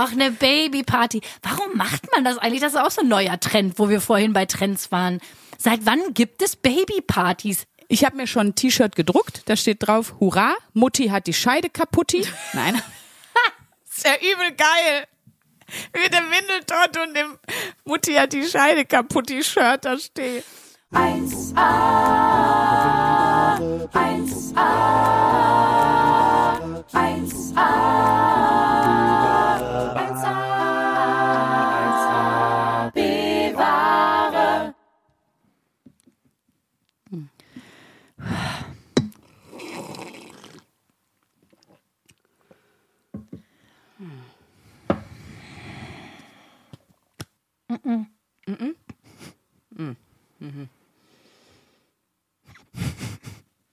Ach, eine Babyparty. Warum macht man das eigentlich? Das ist auch so ein neuer Trend, wo wir vorhin bei Trends waren. Seit wann gibt es Babypartys? Ich habe mir schon ein T-Shirt gedruckt, da steht drauf, Hurra, Mutti hat die Scheide kaputty. Nein. ist ja übel geil. Mit dem Windeltott und dem Mutti hat die Scheide kaputti Shirt da steht. 1a, 1a, 1a. Mm -mm. Mm mhm.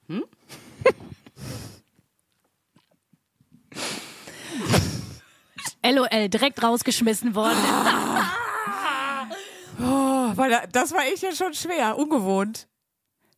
Hm? LOL, direkt rausgeschmissen worden. oh, weil das war ich ja schon schwer, ungewohnt.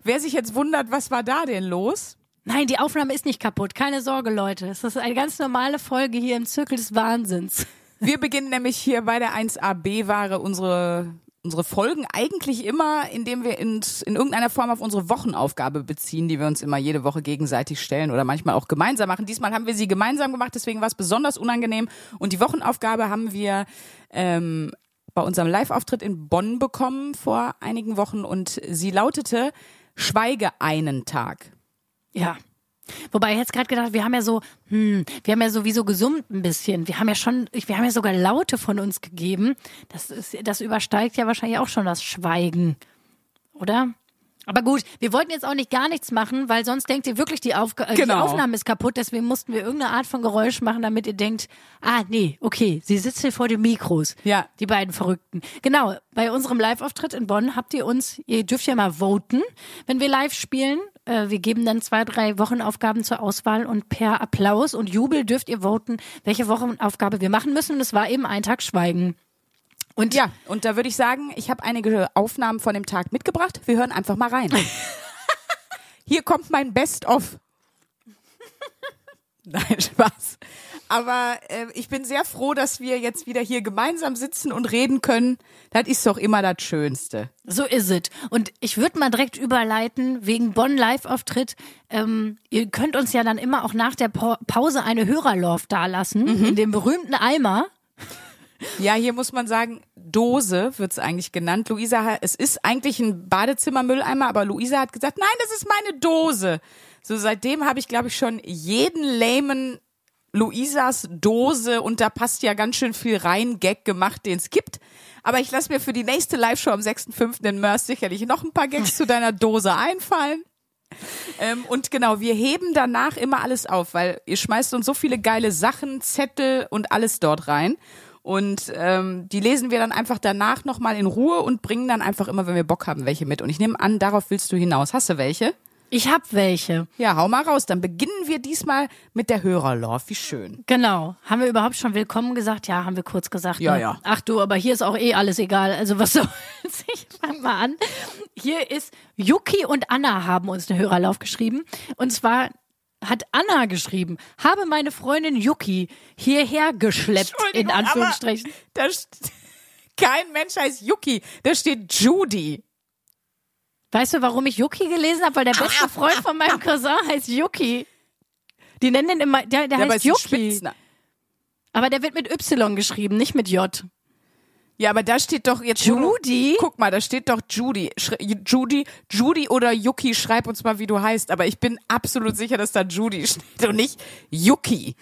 Wer sich jetzt wundert, was war da denn los? Nein, die Aufnahme ist nicht kaputt. Keine Sorge, Leute. Es ist eine ganz normale Folge hier im Zirkel des Wahnsinns. Wir beginnen nämlich hier bei der 1AB-Ware unsere unsere Folgen eigentlich immer, indem wir uns in irgendeiner Form auf unsere Wochenaufgabe beziehen, die wir uns immer jede Woche gegenseitig stellen oder manchmal auch gemeinsam machen. Diesmal haben wir sie gemeinsam gemacht, deswegen war es besonders unangenehm. Und die Wochenaufgabe haben wir ähm, bei unserem Live-Auftritt in Bonn bekommen vor einigen Wochen und sie lautete Schweige einen Tag. Ja. Wobei ich jetzt gerade gedacht, wir haben ja so, hm, wir haben ja sowieso gesummt ein bisschen. Wir haben ja schon, wir haben ja sogar Laute von uns gegeben. Das ist, das übersteigt ja wahrscheinlich auch schon das Schweigen, oder? Aber gut, wir wollten jetzt auch nicht gar nichts machen, weil sonst denkt ihr wirklich, die, Aufg äh, genau. die Aufnahme ist kaputt. Deswegen mussten wir irgendeine Art von Geräusch machen, damit ihr denkt, ah, nee, okay, sie sitzt hier vor den Mikros. Ja. Die beiden Verrückten. Genau, bei unserem Live-Auftritt in Bonn habt ihr uns, ihr dürft ja mal voten, wenn wir live spielen. Äh, wir geben dann zwei, drei Wochenaufgaben zur Auswahl und per Applaus und Jubel dürft ihr voten, welche Wochenaufgabe wir machen müssen. Und es war eben ein Tag Schweigen. Und ja, und da würde ich sagen, ich habe einige Aufnahmen von dem Tag mitgebracht. Wir hören einfach mal rein. Hier kommt mein Best-of. Nein, Spaß. Aber äh, ich bin sehr froh, dass wir jetzt wieder hier gemeinsam sitzen und reden können. Das ist doch immer das Schönste. So ist es. Und ich würde mal direkt überleiten wegen Bonn Live-Auftritt. Ähm, ihr könnt uns ja dann immer auch nach der pa Pause eine Hörerlauf dalassen mhm. in dem berühmten Eimer. Ja, hier muss man sagen, Dose wird's eigentlich genannt. Luisa, es ist eigentlich ein Badezimmermülleimer, aber Luisa hat gesagt, nein, das ist meine Dose. So seitdem habe ich, glaube ich, schon jeden lamen Luisas Dose und da passt ja ganz schön viel rein Gag gemacht, den es gibt. Aber ich lasse mir für die nächste Live-Show am 6.5. in Mörs sicherlich noch ein paar Gags zu deiner Dose einfallen. Ähm, und genau, wir heben danach immer alles auf, weil ihr schmeißt uns so viele geile Sachen, Zettel und alles dort rein. Und ähm, die lesen wir dann einfach danach nochmal in Ruhe und bringen dann einfach immer, wenn wir Bock haben, welche mit. Und ich nehme an, darauf willst du hinaus. Hast du welche? Ich hab welche. Ja, hau mal raus. Dann beginnen wir diesmal mit der Hörerlove. Wie schön. Genau. Haben wir überhaupt schon willkommen gesagt? Ja, haben wir kurz gesagt. Ja, ne? ja. Ach du, aber hier ist auch eh alles egal. Also was soll's? Ich fang mal an. Hier ist Yuki und Anna haben uns eine Hörerlauf geschrieben. Und zwar hat Anna geschrieben, habe meine Freundin Yuki hierher geschleppt, in Anführungsstrichen. Da kein Mensch heißt Yuki, da steht Judy. Weißt du, warum ich Yuki gelesen habe? Weil der beste Freund von meinem Cousin heißt Yuki. Die nennen den immer, der, der, der heißt Yuki. Aber der wird mit Y geschrieben, nicht mit J. Ja, aber da steht doch jetzt Judy. Guck mal, da steht doch Judy. Sch Judy, Judy oder Yuki, schreib uns mal, wie du heißt. Aber ich bin absolut sicher, dass da Judy steht und nicht Yuki.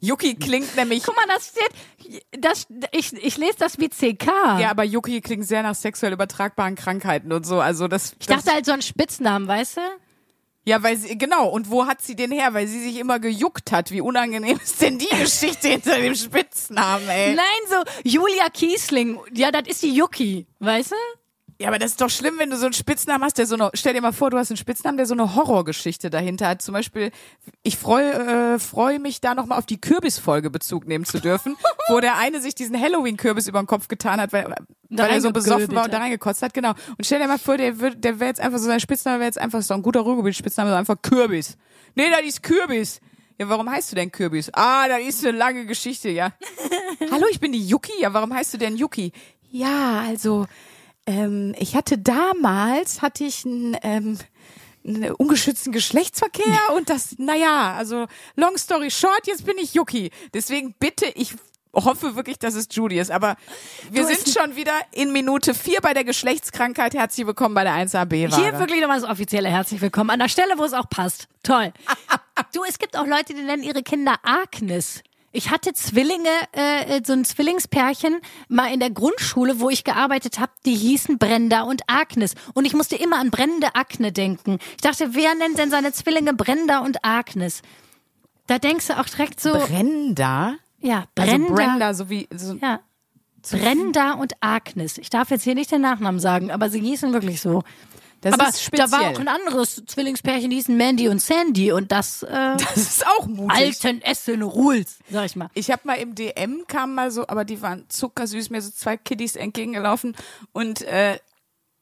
Yuki klingt nämlich. Guck mal, das steht. Das, ich, ich lese das wie CK. Ja, aber Yuki klingt sehr nach sexuell übertragbaren Krankheiten und so. Also das. Ich dachte halt so einen Spitznamen, weißt du? Ja, weil sie, genau. Und wo hat sie den her? Weil sie sich immer gejuckt hat. Wie unangenehm ist denn die Geschichte hinter dem Spitznamen, ey? Nein, so Julia Kiesling. Ja, das ist die Yuki, weißt du? Ja, aber das ist doch schlimm, wenn du so einen Spitznamen hast, der so eine, stell dir mal vor, du hast einen Spitznamen, der so eine Horrorgeschichte dahinter hat. Zum Beispiel, ich freue äh, freu mich da nochmal auf die Kürbisfolge Bezug nehmen zu dürfen, wo der eine sich diesen Halloween-Kürbis über den Kopf getan hat, weil, weil er so besoffen war und da reingekotzt hat, genau. Und stell dir mal vor, der, wird, der wäre jetzt einfach so, sein Spitzname wäre jetzt einfach so ein guter Ruhrgebiet-Spitzname, so einfach Kürbis. Nee, das ist Kürbis. Ja, warum heißt du denn Kürbis? Ah, da ist eine lange Geschichte, ja. Hallo, ich bin die Yuki. Ja, warum heißt du denn Yuki? Ja, also, ähm, ich hatte damals, hatte ich ein, ähm, einen ungeschützten Geschlechtsverkehr und das, naja, also long story short, jetzt bin ich Yuki. Deswegen bitte, ich hoffe wirklich, dass es Judy ist. Aber wir Du, sind schon wieder in Minute vier bei der Geschlechtskrankheit. Herzlich willkommen bei der 1AB-Ware. Hier wirklich nochmal das offizielle Herzlich willkommen an der Stelle, wo es auch passt. Toll. du, es gibt auch Leute, die nennen ihre Kinder Agnes. Ich hatte Zwillinge, äh, so ein Zwillingspärchen mal in der Grundschule, wo ich gearbeitet habe, die hießen Brenda und Agnes. Und ich musste immer an brennende Akne denken. Ich dachte, wer nennt denn seine Zwillinge Brenda und Agnes? Da denkst du auch direkt so, Brenda? ja, Also Brenda. Brenda, so wie, so, Ja. Brenda und Agnes. Ich darf jetzt hier nicht den Nachnamen sagen, aber sie hießen wirklich so. Das aber ist speziell. da war auch ein anderes Zwillingspärchen, die hießen Mandy und Sandy und das äh, das ist auch mutig. alten Essen Rules, sag ich mal. Ich habe mal im DM kam mal so, aber die waren zuckersüß, mir so zwei Kiddies entgegengelaufen und äh,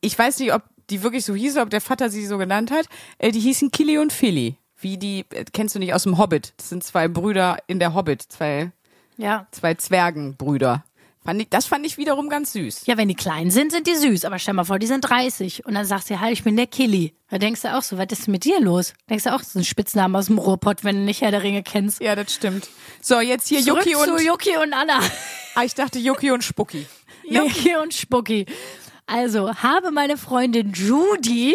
ich weiß nicht, ob die wirklich so hießen, ob der Vater sie so genannt hat. Äh, die hießen Killy und Philly. Wie die, äh, kennst du nicht aus dem Hobbit? Das sind zwei Brüder in der Hobbit, zwei, Ja. zwei Zwergenbrüder. Fand ich, das fand ich wiederum ganz süß. Ja, wenn die klein sind, sind die süß. Aber stell mal vor, die sind 30. Und dann sagst du, halt, ich bin der Killy. Da denkst du auch so, was ist mit dir los? Denkst du auch, so ein Spitzname aus dem Ruhrpott, wenn du nicht Herr der Ringe kennst. Ja, das stimmt. So, jetzt hier Zurück Yuki zu und, Yuki und Anna. ah, ich dachte Yuki und Spucki. Yuki und Spucki. Also, habe meine Freundin Judy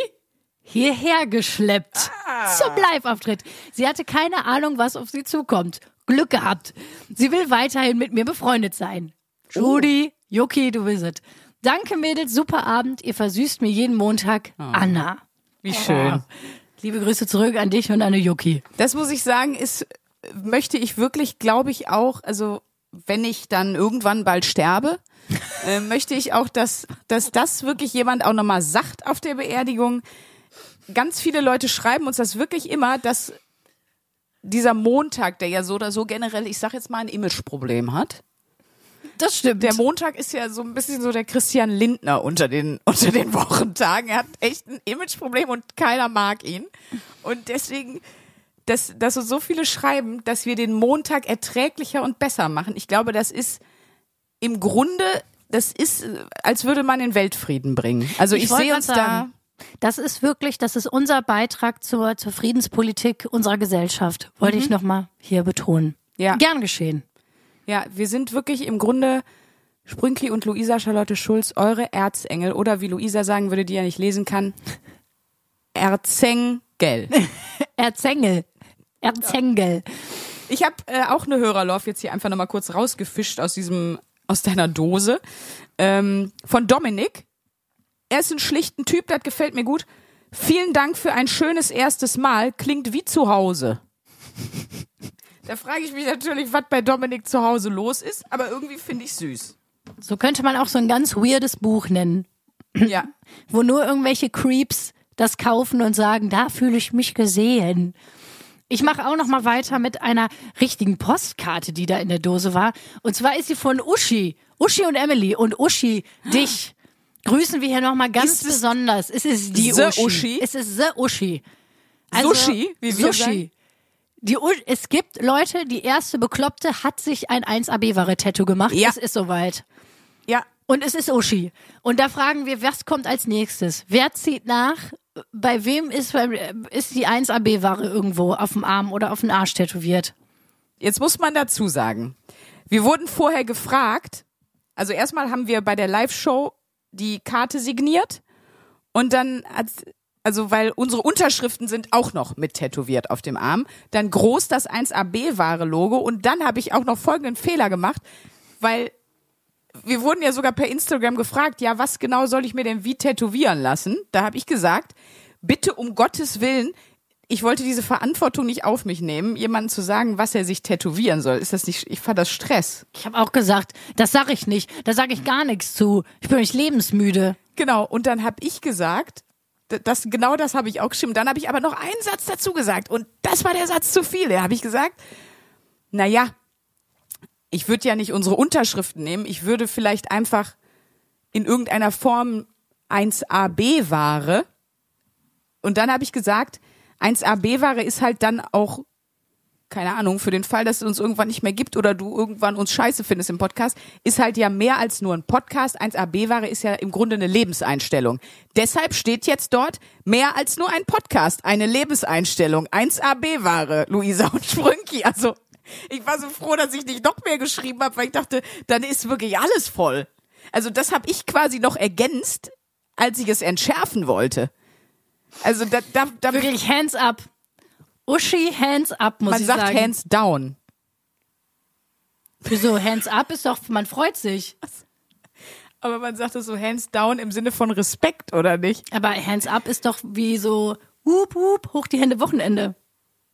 hierher geschleppt zum Live-Auftritt. Sie hatte keine Ahnung, was auf sie zukommt. Glück gehabt. Sie will weiterhin mit mir befreundet sein. Judy, Yuki, du bist es. Danke, Mädels, super Abend. Ihr versüßt mir jeden Montag. Anna. Wie schön. Liebe Grüße zurück an dich und an Yuki. Das muss ich sagen, ist, möchte ich wirklich, glaube ich auch, also wenn ich dann irgendwann bald sterbe, äh, möchte ich auch, dass, dass das wirklich jemand auch nochmal sagt auf der Beerdigung. Ganz viele Leute schreiben uns das wirklich immer, dass dieser Montag, der ja so oder so generell, ich sag jetzt mal, ein Imageproblem hat. Das stimmt. Der Montag ist ja so ein bisschen so der Christian Lindner unter den, unter den Wochentagen. Er hat echt ein Imageproblem und keiner mag ihn. Und deswegen, dass, dass uns so viele schreiben, dass wir den Montag erträglicher und besser machen. Ich glaube, das ist im Grunde, das ist, als würde man den Weltfrieden bringen. Also ich, wollte sehe uns da. Das ist wirklich, das ist unser Beitrag zur, zur Friedenspolitik unserer Gesellschaft. Wollte ich nochmal hier betonen. Ja. Gern geschehen. Ja, wir sind wirklich im Grunde Sprünkli und Luisa Charlotte Schulz, eure Erzengel. Oder wie Luisa sagen würde, die ja nicht lesen kann, Erzengel. Erzengel. Erzengel. Ich habe äh, auch eine Hörerlauf jetzt hier einfach nochmal kurz rausgefischt aus diesem, aus deiner Dose. Ähm, von Dominik. Er ist ein schlichten Typ, das gefällt mir gut. Vielen Dank für ein schönes erstes Mal. Klingt wie zu Hause. Da frage ich mich natürlich, was bei Dominik zu Hause los ist, aber irgendwie finde ich süß. So könnte man auch so ein ganz weirdes Buch nennen, Ja. wo nur irgendwelche Creeps das kaufen und sagen, da fühle ich mich gesehen. Ich mache auch noch mal weiter mit einer richtigen Postkarte, die da in der Dose war. Und zwar ist sie von Uschi. Uschi und Emily. Und Uschi, dich grüßen wir hier noch mal ganz besonders. Es ist die Uschi. Uschi? Es ist the Uschi. Sushi, wie wir Sushi. sagen. Die, es gibt Leute, die erste Bekloppte hat sich ein 1AB-Ware-Tattoo gemacht. Ja. Es ist soweit. Ja. Und es ist Uschi. Und da fragen wir, was kommt als nächstes? Wer zieht nach? Bei wem ist, ist die 1AB-Ware irgendwo auf dem Arm oder auf dem Arsch tätowiert? Jetzt muss man dazu sagen, wir wurden vorher gefragt, also erstmal haben wir bei der Live-Show die Karte signiert und dann hat, also weil unsere Unterschriften sind auch noch mit tätowiert auf dem Arm, dann groß das 1AB-Ware-Logo und dann habe ich auch noch folgenden Fehler gemacht, weil wir wurden ja sogar per Instagram gefragt, ja, was genau soll ich mir denn wie tätowieren lassen? Da habe ich gesagt, bitte um Gottes Willen, ich wollte diese Verantwortung nicht auf mich nehmen, jemandem zu sagen, was er sich tätowieren soll. Ist das nicht, ich fand das Stress. Ich habe auch gesagt, das sage ich nicht. Da sage ich gar nichts zu. Ich bin nicht lebensmüde. Genau, und dann habe ich gesagt, das, genau das habe ich auch geschrieben. Dann habe ich aber noch einen Satz dazu gesagt und das war der Satz zu viel. Da habe ich gesagt, na ja, ich würde ja nicht unsere Unterschriften nehmen, ich würde vielleicht einfach in irgendeiner Form 1AB-Ware. Und dann habe ich gesagt, 1AB-Ware ist halt dann auch keine Ahnung, für den Fall, dass es uns irgendwann nicht mehr gibt oder du irgendwann uns scheiße findest im Podcast, ist halt ja mehr als nur ein Podcast. 1AB-Ware ist ja im Grunde eine Lebenseinstellung. Deshalb steht jetzt dort mehr als nur ein Podcast, eine Lebenseinstellung. 1AB-Ware, Luisa und Sprünki. Also ich war so froh, dass ich nicht noch mehr geschrieben habe, weil ich dachte, dann ist wirklich alles voll. Also das habe ich quasi noch ergänzt, als ich es entschärfen wollte. Also da, da, da Wirklich hands up. Uschi, hands up, muss man ich sagt sagen. hands down. Wieso? Hands up ist doch, man freut sich. Aber man sagt es so hands down im Sinne von Respekt, oder nicht? Aber hands up ist doch wie so, hup, hup, hoch die Hände Wochenende.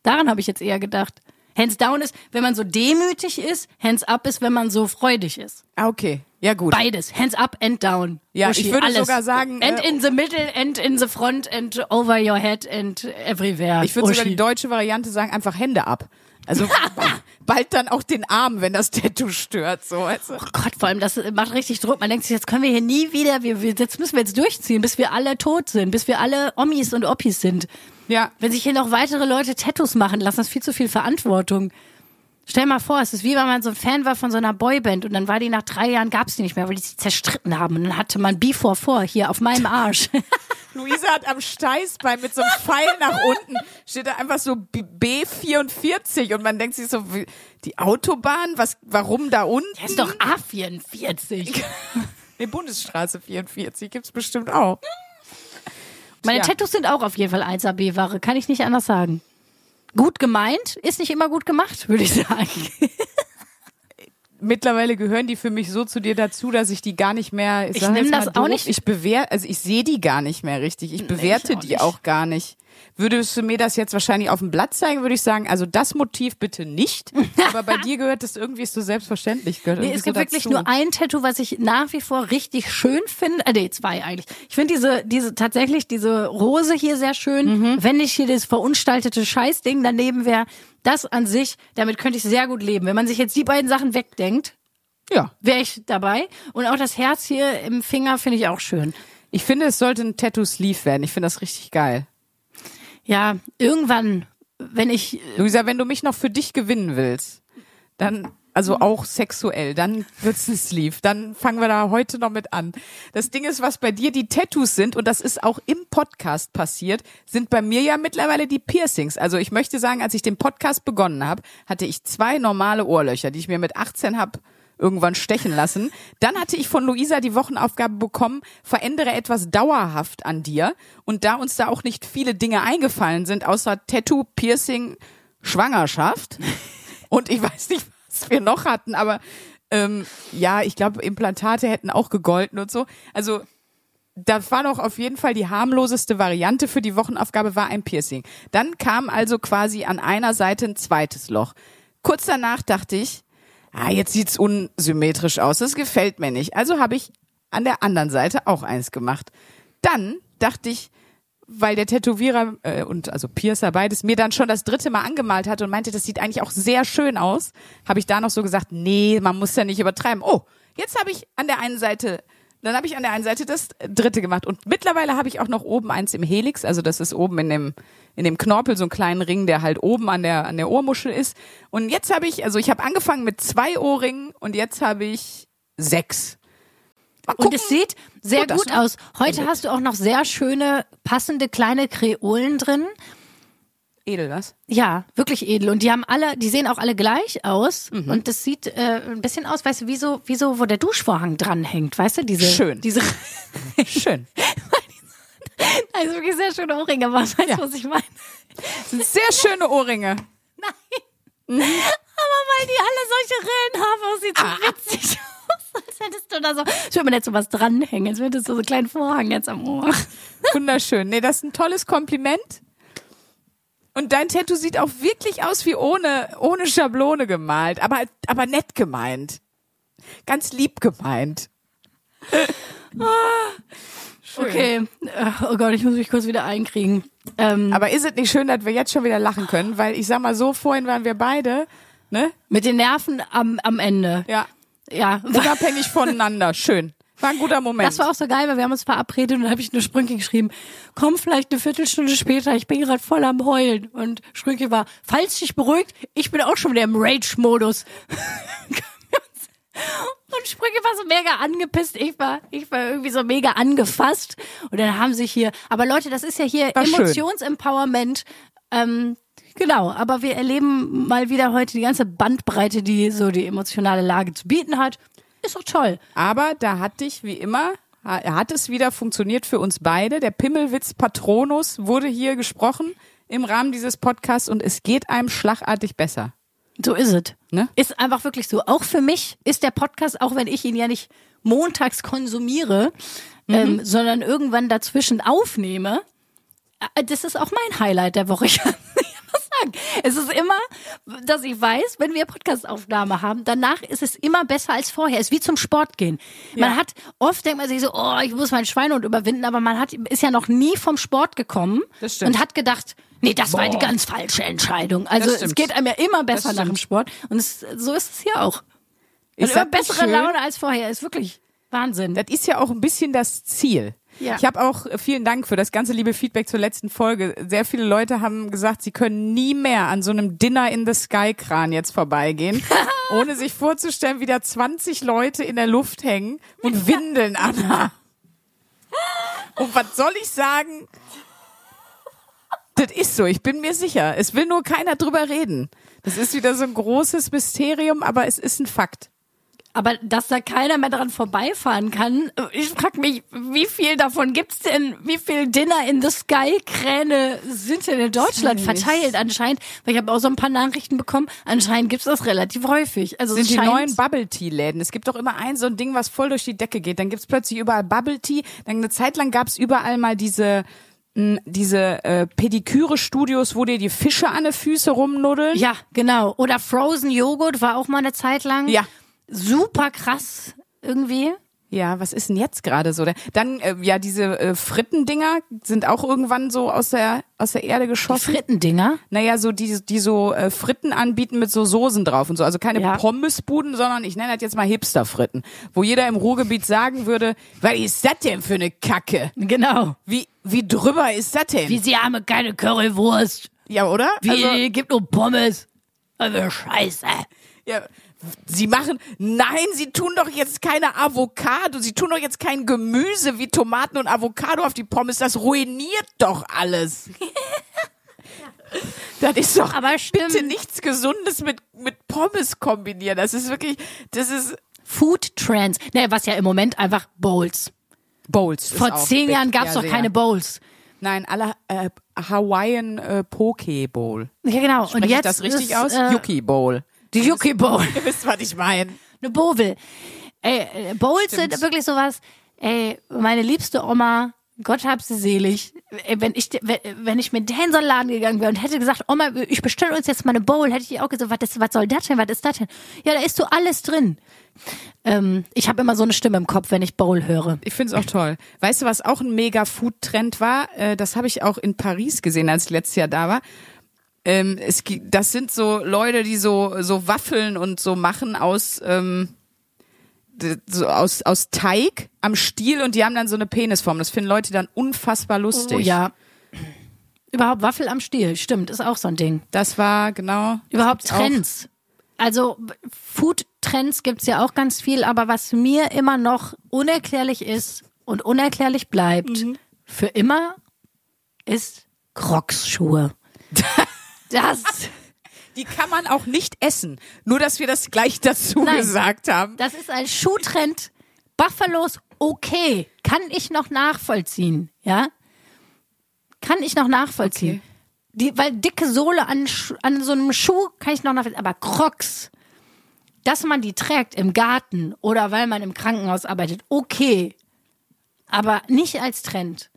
Daran habe ich jetzt eher gedacht. Hands down ist, wenn man so demütig ist. Hands up ist, wenn man so freudig ist. Ah, okay. Ja, gut. Beides. Hands up and down. Ja, Uschi, ich würde alles. sogar sagen, And äh, in the middle, and in the front, and over your head, and everywhere. Ich würde sogar die deutsche Variante sagen, einfach Hände ab. Also bald dann auch den Arm, wenn das Tattoo stört, so. Weißt du? Oh Gott, vor allem, das macht richtig Druck. Man denkt sich, jetzt können wir hier nie wieder, wir, wir, jetzt müssen wir jetzt durchziehen, bis wir alle tot sind, bis wir alle Omis und Oppis sind. Ja. Wenn sich hier noch weitere Leute Tattoos machen lassen, das ist viel zu viel Verantwortung. Stell mal vor, es ist wie wenn man so ein Fan war von so einer Boyband und dann war die nach drei Jahren, gab's die nicht mehr, weil die sich zerstritten haben. Und dann hatte man Before vor hier auf meinem Arsch. Luisa hat am Steißbein mit so einem Pfeil nach unten, steht da einfach so B- B44 und man denkt sich so, die Autobahn, was, warum da unten? Das ist doch A44. Nee, Bundesstraße 44 gibt's bestimmt auch. Meine Ja. Tattoos sind auch auf jeden Fall 1AB-Ware, kann ich nicht anders sagen. Gut gemeint, ist nicht immer gut gemacht, würde ich sagen. Mittlerweile gehören die für mich so zu dir dazu, dass ich die gar nicht mehr. Ich sag nehm jetzt mal das auch doof, nicht- Ich bewerte, also ich sehe die gar nicht mehr richtig. Ich bewerte auch die nicht. auch gar nicht. Würdest du mir das jetzt wahrscheinlich auf dem Blatt zeigen, würde ich sagen, also das Motiv bitte nicht. Aber bei dir gehört das irgendwie so selbstverständlich. Gehört Nee, es gibt so wirklich nur ein Tattoo, was ich nach wie vor richtig schön finde. Äh, nee, zwei eigentlich. Ich finde diese, diese, tatsächlich diese Rose hier sehr schön. Mhm. Wenn nicht hier das verunstaltete Scheißding daneben wäre, das an sich, damit könnte ich sehr gut leben. Wenn man sich jetzt die beiden Sachen wegdenkt, Ja. wäre ich dabei. Und auch das Herz hier im Finger finde ich auch schön. Ich finde, es sollte ein Tattoo-Sleeve werden. Ich finde das richtig geil. Ja, irgendwann, wenn ich, Luisa, wenn du mich noch für dich gewinnen willst, dann, also auch sexuell, dann wird's ein Sleeve. Dann fangen wir da heute noch mit an. Das Ding ist, was bei dir die Tattoos sind, und das ist auch im Podcast passiert, sind bei mir ja mittlerweile die Piercings. Also ich möchte sagen, als ich den Podcast begonnen habe, hatte ich zwei normale Ohrlöcher, die ich mir mit 18 hab irgendwann stechen lassen. Dann hatte ich von Luisa die Wochenaufgabe bekommen, verändere etwas dauerhaft an dir. Und da uns da auch nicht viele Dinge eingefallen sind, außer Tattoo, Piercing, Schwangerschaft. Und ich weiß nicht, was wir noch hatten, aber ähm, ja, ich glaube, Implantate hätten auch gegolten und so. Also da war doch auf jeden Fall die harmloseste Variante für die Wochenaufgabe war ein Piercing. Dann kam also quasi an einer Seite ein zweites Loch. Kurz danach dachte ich, ah, jetzt sieht's unsymmetrisch aus, das gefällt mir nicht. Also habe ich an der anderen Seite auch eins gemacht. Dann dachte ich, weil der Tätowierer äh, und also Piercer beides mir dann schon das dritte Mal angemalt hatte und meinte, das sieht eigentlich auch sehr schön aus, habe ich da noch so gesagt, nee, man muss ja nicht übertreiben. Oh, jetzt habe ich an der einen Seite, dann habe ich an der einen Seite das dritte gemacht und mittlerweile habe ich auch noch oben eins im Helix, also das ist oben in dem in dem Knorpel so einen kleinen Ring, der halt oben an der an der Ohrmuschel ist. Und jetzt habe ich, also ich habe angefangen mit zwei Ohrringen und jetzt habe ich sechs. Und es sieht sehr das gut noch aus. Heute hast du auch noch sehr schöne, passende kleine Kreolen drin. Edel was? Ja, wirklich edel. Und die haben alle, die sehen auch alle gleich aus. Mhm. Und das sieht äh, ein bisschen aus, weißt du, wie so, wie so, wo der Duschvorhang dranhängt, weißt du? Diese, Schön. Diese, Schön. also wirklich sehr schöne Ohrringe, aber weißt du, Ja. was ich meine? Sehr schöne Ohrringe. Aber weil die alle solche Rillen haben, sieht so Ah. witzig aus. Als hättest du da so, ich würde mir jetzt so was dranhängen, als hättest du so einen kleinen Vorhang jetzt am Ohr. Wunderschön. Nee, das ist ein tolles Kompliment. Und dein Tattoo sieht auch wirklich aus wie ohne, ohne Schablone gemalt, aber, aber nett gemeint. Ganz lieb gemeint. Okay, äh, oh Gott, ich muss mich kurz wieder einkriegen. Ähm, Aber ist es nicht schön, dass wir jetzt schon wieder lachen können? Weil ich sag mal so, vorhin waren wir beide, ne? mit den Nerven am, am Ende. Ja. Ja, Unabhängig voneinander. Schön. War ein guter Moment. Das war auch so geil, weil wir haben uns verabredet und dann habe ich eine Sprünke geschrieben, komm vielleicht eine Viertelstunde später, ich bin gerade voll am Heulen. Und Sprünke war, falls dich beruhigt, ich bin auch schon wieder im Rage-Modus. Und Sprünge war so mega angepisst. Ich war, ich war irgendwie so mega angefasst. Und dann haben sich hier, aber Leute, das ist ja hier. Emotionsempowerment. Ähm, genau, aber wir erleben mal wieder heute die ganze Bandbreite, die so die emotionale Lage zu bieten hat. Ist doch toll. Aber da hat dich, wie immer, ha- hat es wieder funktioniert für uns beide. Der Pimmelwitz Patronus wurde hier gesprochen im Rahmen dieses Podcasts und es geht einem schlagartig besser. So ist es. Ne? Ist einfach wirklich so. Auch für mich ist der Podcast, auch wenn ich ihn ja nicht montags konsumiere, ähm, sondern irgendwann dazwischen aufnehme, äh, das ist auch mein Highlight der Woche. Ich kann nicht anders sagen. Es ist immer, dass ich weiß, wenn wir Podcastaufnahme haben, danach ist es immer besser als vorher. Es ist wie zum Sport gehen. Man Ja. hat, oft denkt man sich so, oh, ich muss meinen Schweinehund überwinden, aber man hat, ist ja noch nie vom Sport gekommen und hat gedacht, nee, das war die Boah. ganz falsche Entscheidung. Also es geht einem ja immer besser nach dem. Sport. Und es, so ist es hier auch. Ist Und immer bessere? Laune als vorher. Ist wirklich Wahnsinn. Das ist ja auch ein bisschen das Ziel. Ja. Ich habe auch äh, vielen Dank für das ganze liebe Feedback zur letzten Folge. Sehr viele Leute haben gesagt, sie können nie mehr an so einem Dinner in the Sky Kran jetzt vorbeigehen, ohne sich vorzustellen, wie da 20 Leute in der Luft hängen und Windeln anhaben. Und was soll ich sagen? Das ist so, ich bin mir sicher. Es will nur keiner drüber reden. Das ist wieder so ein großes Mysterium, aber es ist ein Fakt. Aber dass da keiner mehr dran vorbeifahren kann, ich frage mich, wie viel davon gibt's denn, wie viel Dinner in the Sky Kräne sind denn in Deutschland verteilt anscheinend? Weil ich habe auch so ein paar Nachrichten bekommen, anscheinend gibt's das relativ häufig. Also sind die neuen Bubble Tea Läden. Es gibt doch immer ein so ein Ding, was voll durch die Decke geht. Dann gibt's plötzlich überall Bubble Tea. Dann eine Zeit lang gab's überall mal diese mh, diese äh, Pediküre Studios, wo dir die Fische an den Füße rumnuddeln. Ja, genau. Oder Frozen Joghurt war auch mal eine Zeit lang. Ja. Super krass irgendwie. Ja, was ist denn jetzt gerade so? Dann äh, ja, diese äh, Frittendinger sind auch irgendwann so aus der aus der Erde geschossen. Frittendinger. Naja, so die, die so äh, Fritten anbieten mit so Soßen drauf und so. Also keine Ja. Pommesbuden, sondern ich nenne das jetzt mal Hipsterfritten. Wo jeder im Ruhrgebiet sagen würde, was ist das denn für eine Kacke? Genau. Wie, wie drüber ist das denn? Wie sie haben keine Currywurst. ja, oder? Wie Also, gibt nur Pommes. Also Scheiße. ja, sie machen, nein, sie tun doch jetzt keine Avocado, sie tun doch jetzt kein Gemüse wie Tomaten und Avocado auf die Pommes, das ruiniert doch alles. Das ist doch Aber stimmt. bitte nichts Gesundes mit, mit Pommes kombinieren. Das ist wirklich, das ist Food Trends. Ne, was ja im Moment einfach Bowls. Bowls. Vor zehn. Jahren gab's Ja, doch keine Bowls. Nein, alle äh, Hawaiian äh, Poke Bowl. Ja, genau. Spreche Und jetzt ich das richtig ist, aus? Äh, Yuki Bowl. Die Yuki Bowl. Ihr wisst, was ich meine. Eine Bowl. Ey, äh, Bowls Stimmt. sind wirklich sowas. Ey, meine liebste Oma, Gott hab sie selig. Ey, wenn ich, wenn, ich mit der in so einen Laden gegangen wäre und hätte gesagt, Oma, ich bestelle uns jetzt mal eine Bowl, hätte ich auch gesagt, was, ist, was soll das denn? Was ist das denn? Ja, da ist so alles drin. Ähm, ich habe immer so eine Stimme im Kopf, wenn ich Bowl höre. Ich find's auch toll. Weißt du, was auch ein mega Food-Trend war? Äh, das habe ich auch in Paris gesehen, als ich letztes Jahr da war. Ähm, es, das sind so Leute, die so, so Waffeln und so machen aus, ähm, so aus, aus Teig am Stiel und die haben dann so eine Penisform. Das finden Leute dann unfassbar lustig. Oh, ja. Überhaupt Waffel am Stiel, stimmt, ist auch so ein Ding. Das war genau. Überhaupt gibt's auch. Trends. Also Food-Trends gibt's ja auch ganz viel, aber was mir immer noch unerklärlich ist und unerklärlich bleibt, Mhm. für immer, ist Crocs-Schuhe. Das, Die kann man auch nicht essen. Nur, dass wir das gleich dazu Nein. gesagt haben. das ist ein Schuhtrend. Buffalos, okay, kann ich noch nachvollziehen, ja? Kann ich noch nachvollziehen. Okay. Die, weil dicke Sohle an, an so einem Schuh kann ich noch nachvollziehen, aber Crocs, dass man die trägt im Garten oder weil man im Krankenhaus arbeitet, okay, aber nicht als Trend.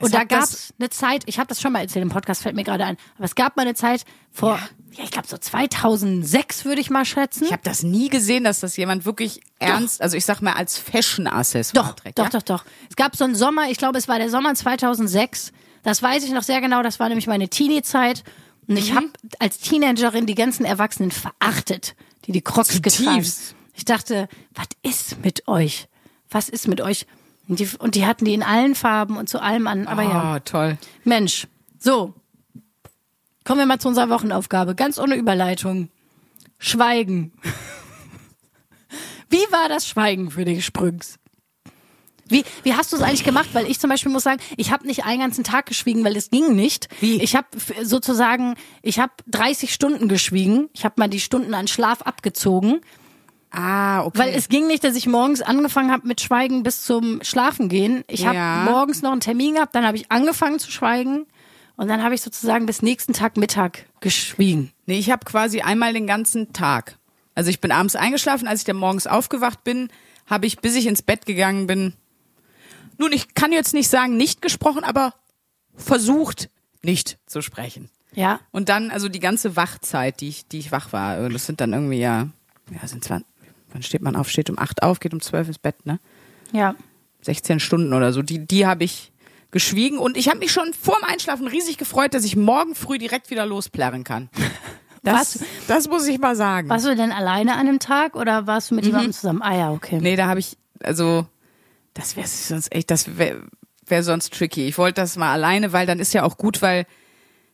Und Es da das- gab's eine Zeit, ich habe das schon mal erzählt im Podcast, fällt mir gerade ein, aber es gab mal eine Zeit vor, ja, ich glaube so 2006 würde ich mal schätzen. Ich habe das nie gesehen, dass das jemand wirklich ernst, also ich sag mal als Fashion-Accessoire Doch, trägt. doch, ja? doch, doch. Es gab so einen Sommer, ich glaube, es war der Sommer 2006. Das weiß ich noch sehr genau. Das war nämlich meine Teenie-Zeit. Und Mhm. ich habe als Teenagerin die ganzen Erwachsenen verachtet, die die Crocs getragen. Zutiefst. Ich dachte, was ist mit euch? was ist mit euch? Und die, und die hatten die in allen Farben und zu allem an. Aber ja, Oh, toll. Mensch, so. Kommen wir mal zu unserer Wochenaufgabe. Ganz ohne Überleitung. Schweigen. Wie war das Schweigen für dich, Sprüngs? Wie, wie hast du es eigentlich gemacht? Weil ich zum Beispiel muss sagen, ich habe nicht einen ganzen Tag geschwiegen, weil es ging nicht. Wie? Ich habe sozusagen, ich habe 30 Stunden geschwiegen. Ich habe mal die Stunden an Schlaf abgezogen, Ah, okay. weil es ging nicht, dass ich morgens angefangen habe mit Schweigen bis zum Schlafen gehen. Ich habe Ja. morgens noch einen Termin gehabt, dann habe ich angefangen zu schweigen und dann habe ich sozusagen bis nächsten Tag Mittag geschwiegen. Nee, ich habe quasi einmal den ganzen Tag. Also ich bin abends eingeschlafen, als ich dann morgens aufgewacht bin, habe ich, bis ich ins Bett gegangen bin, nun, ich kann jetzt nicht sagen, nicht gesprochen, aber versucht, nicht zu sprechen. Ja. Und dann, also die ganze Wachzeit, die ich, die ich wach war, das sind dann irgendwie ja, ja, sind 20, wann steht man auf? Steht um acht auf, geht um zwölf ins Bett, ne? Ja. 16 Stunden oder so. Die, die habe ich geschwiegen und ich habe mich schon vorm Einschlafen riesig gefreut, dass ich morgen früh direkt wieder losplärren kann. Das, das muss ich mal sagen. Warst du denn alleine an dem Tag oder warst du mit jemandem zusammen? Ah ja, okay. Nee, da habe ich, also, das wäre sonst echt, das wäre wär sonst tricky. Ich wollte das mal alleine, weil dann ist ja auch gut, weil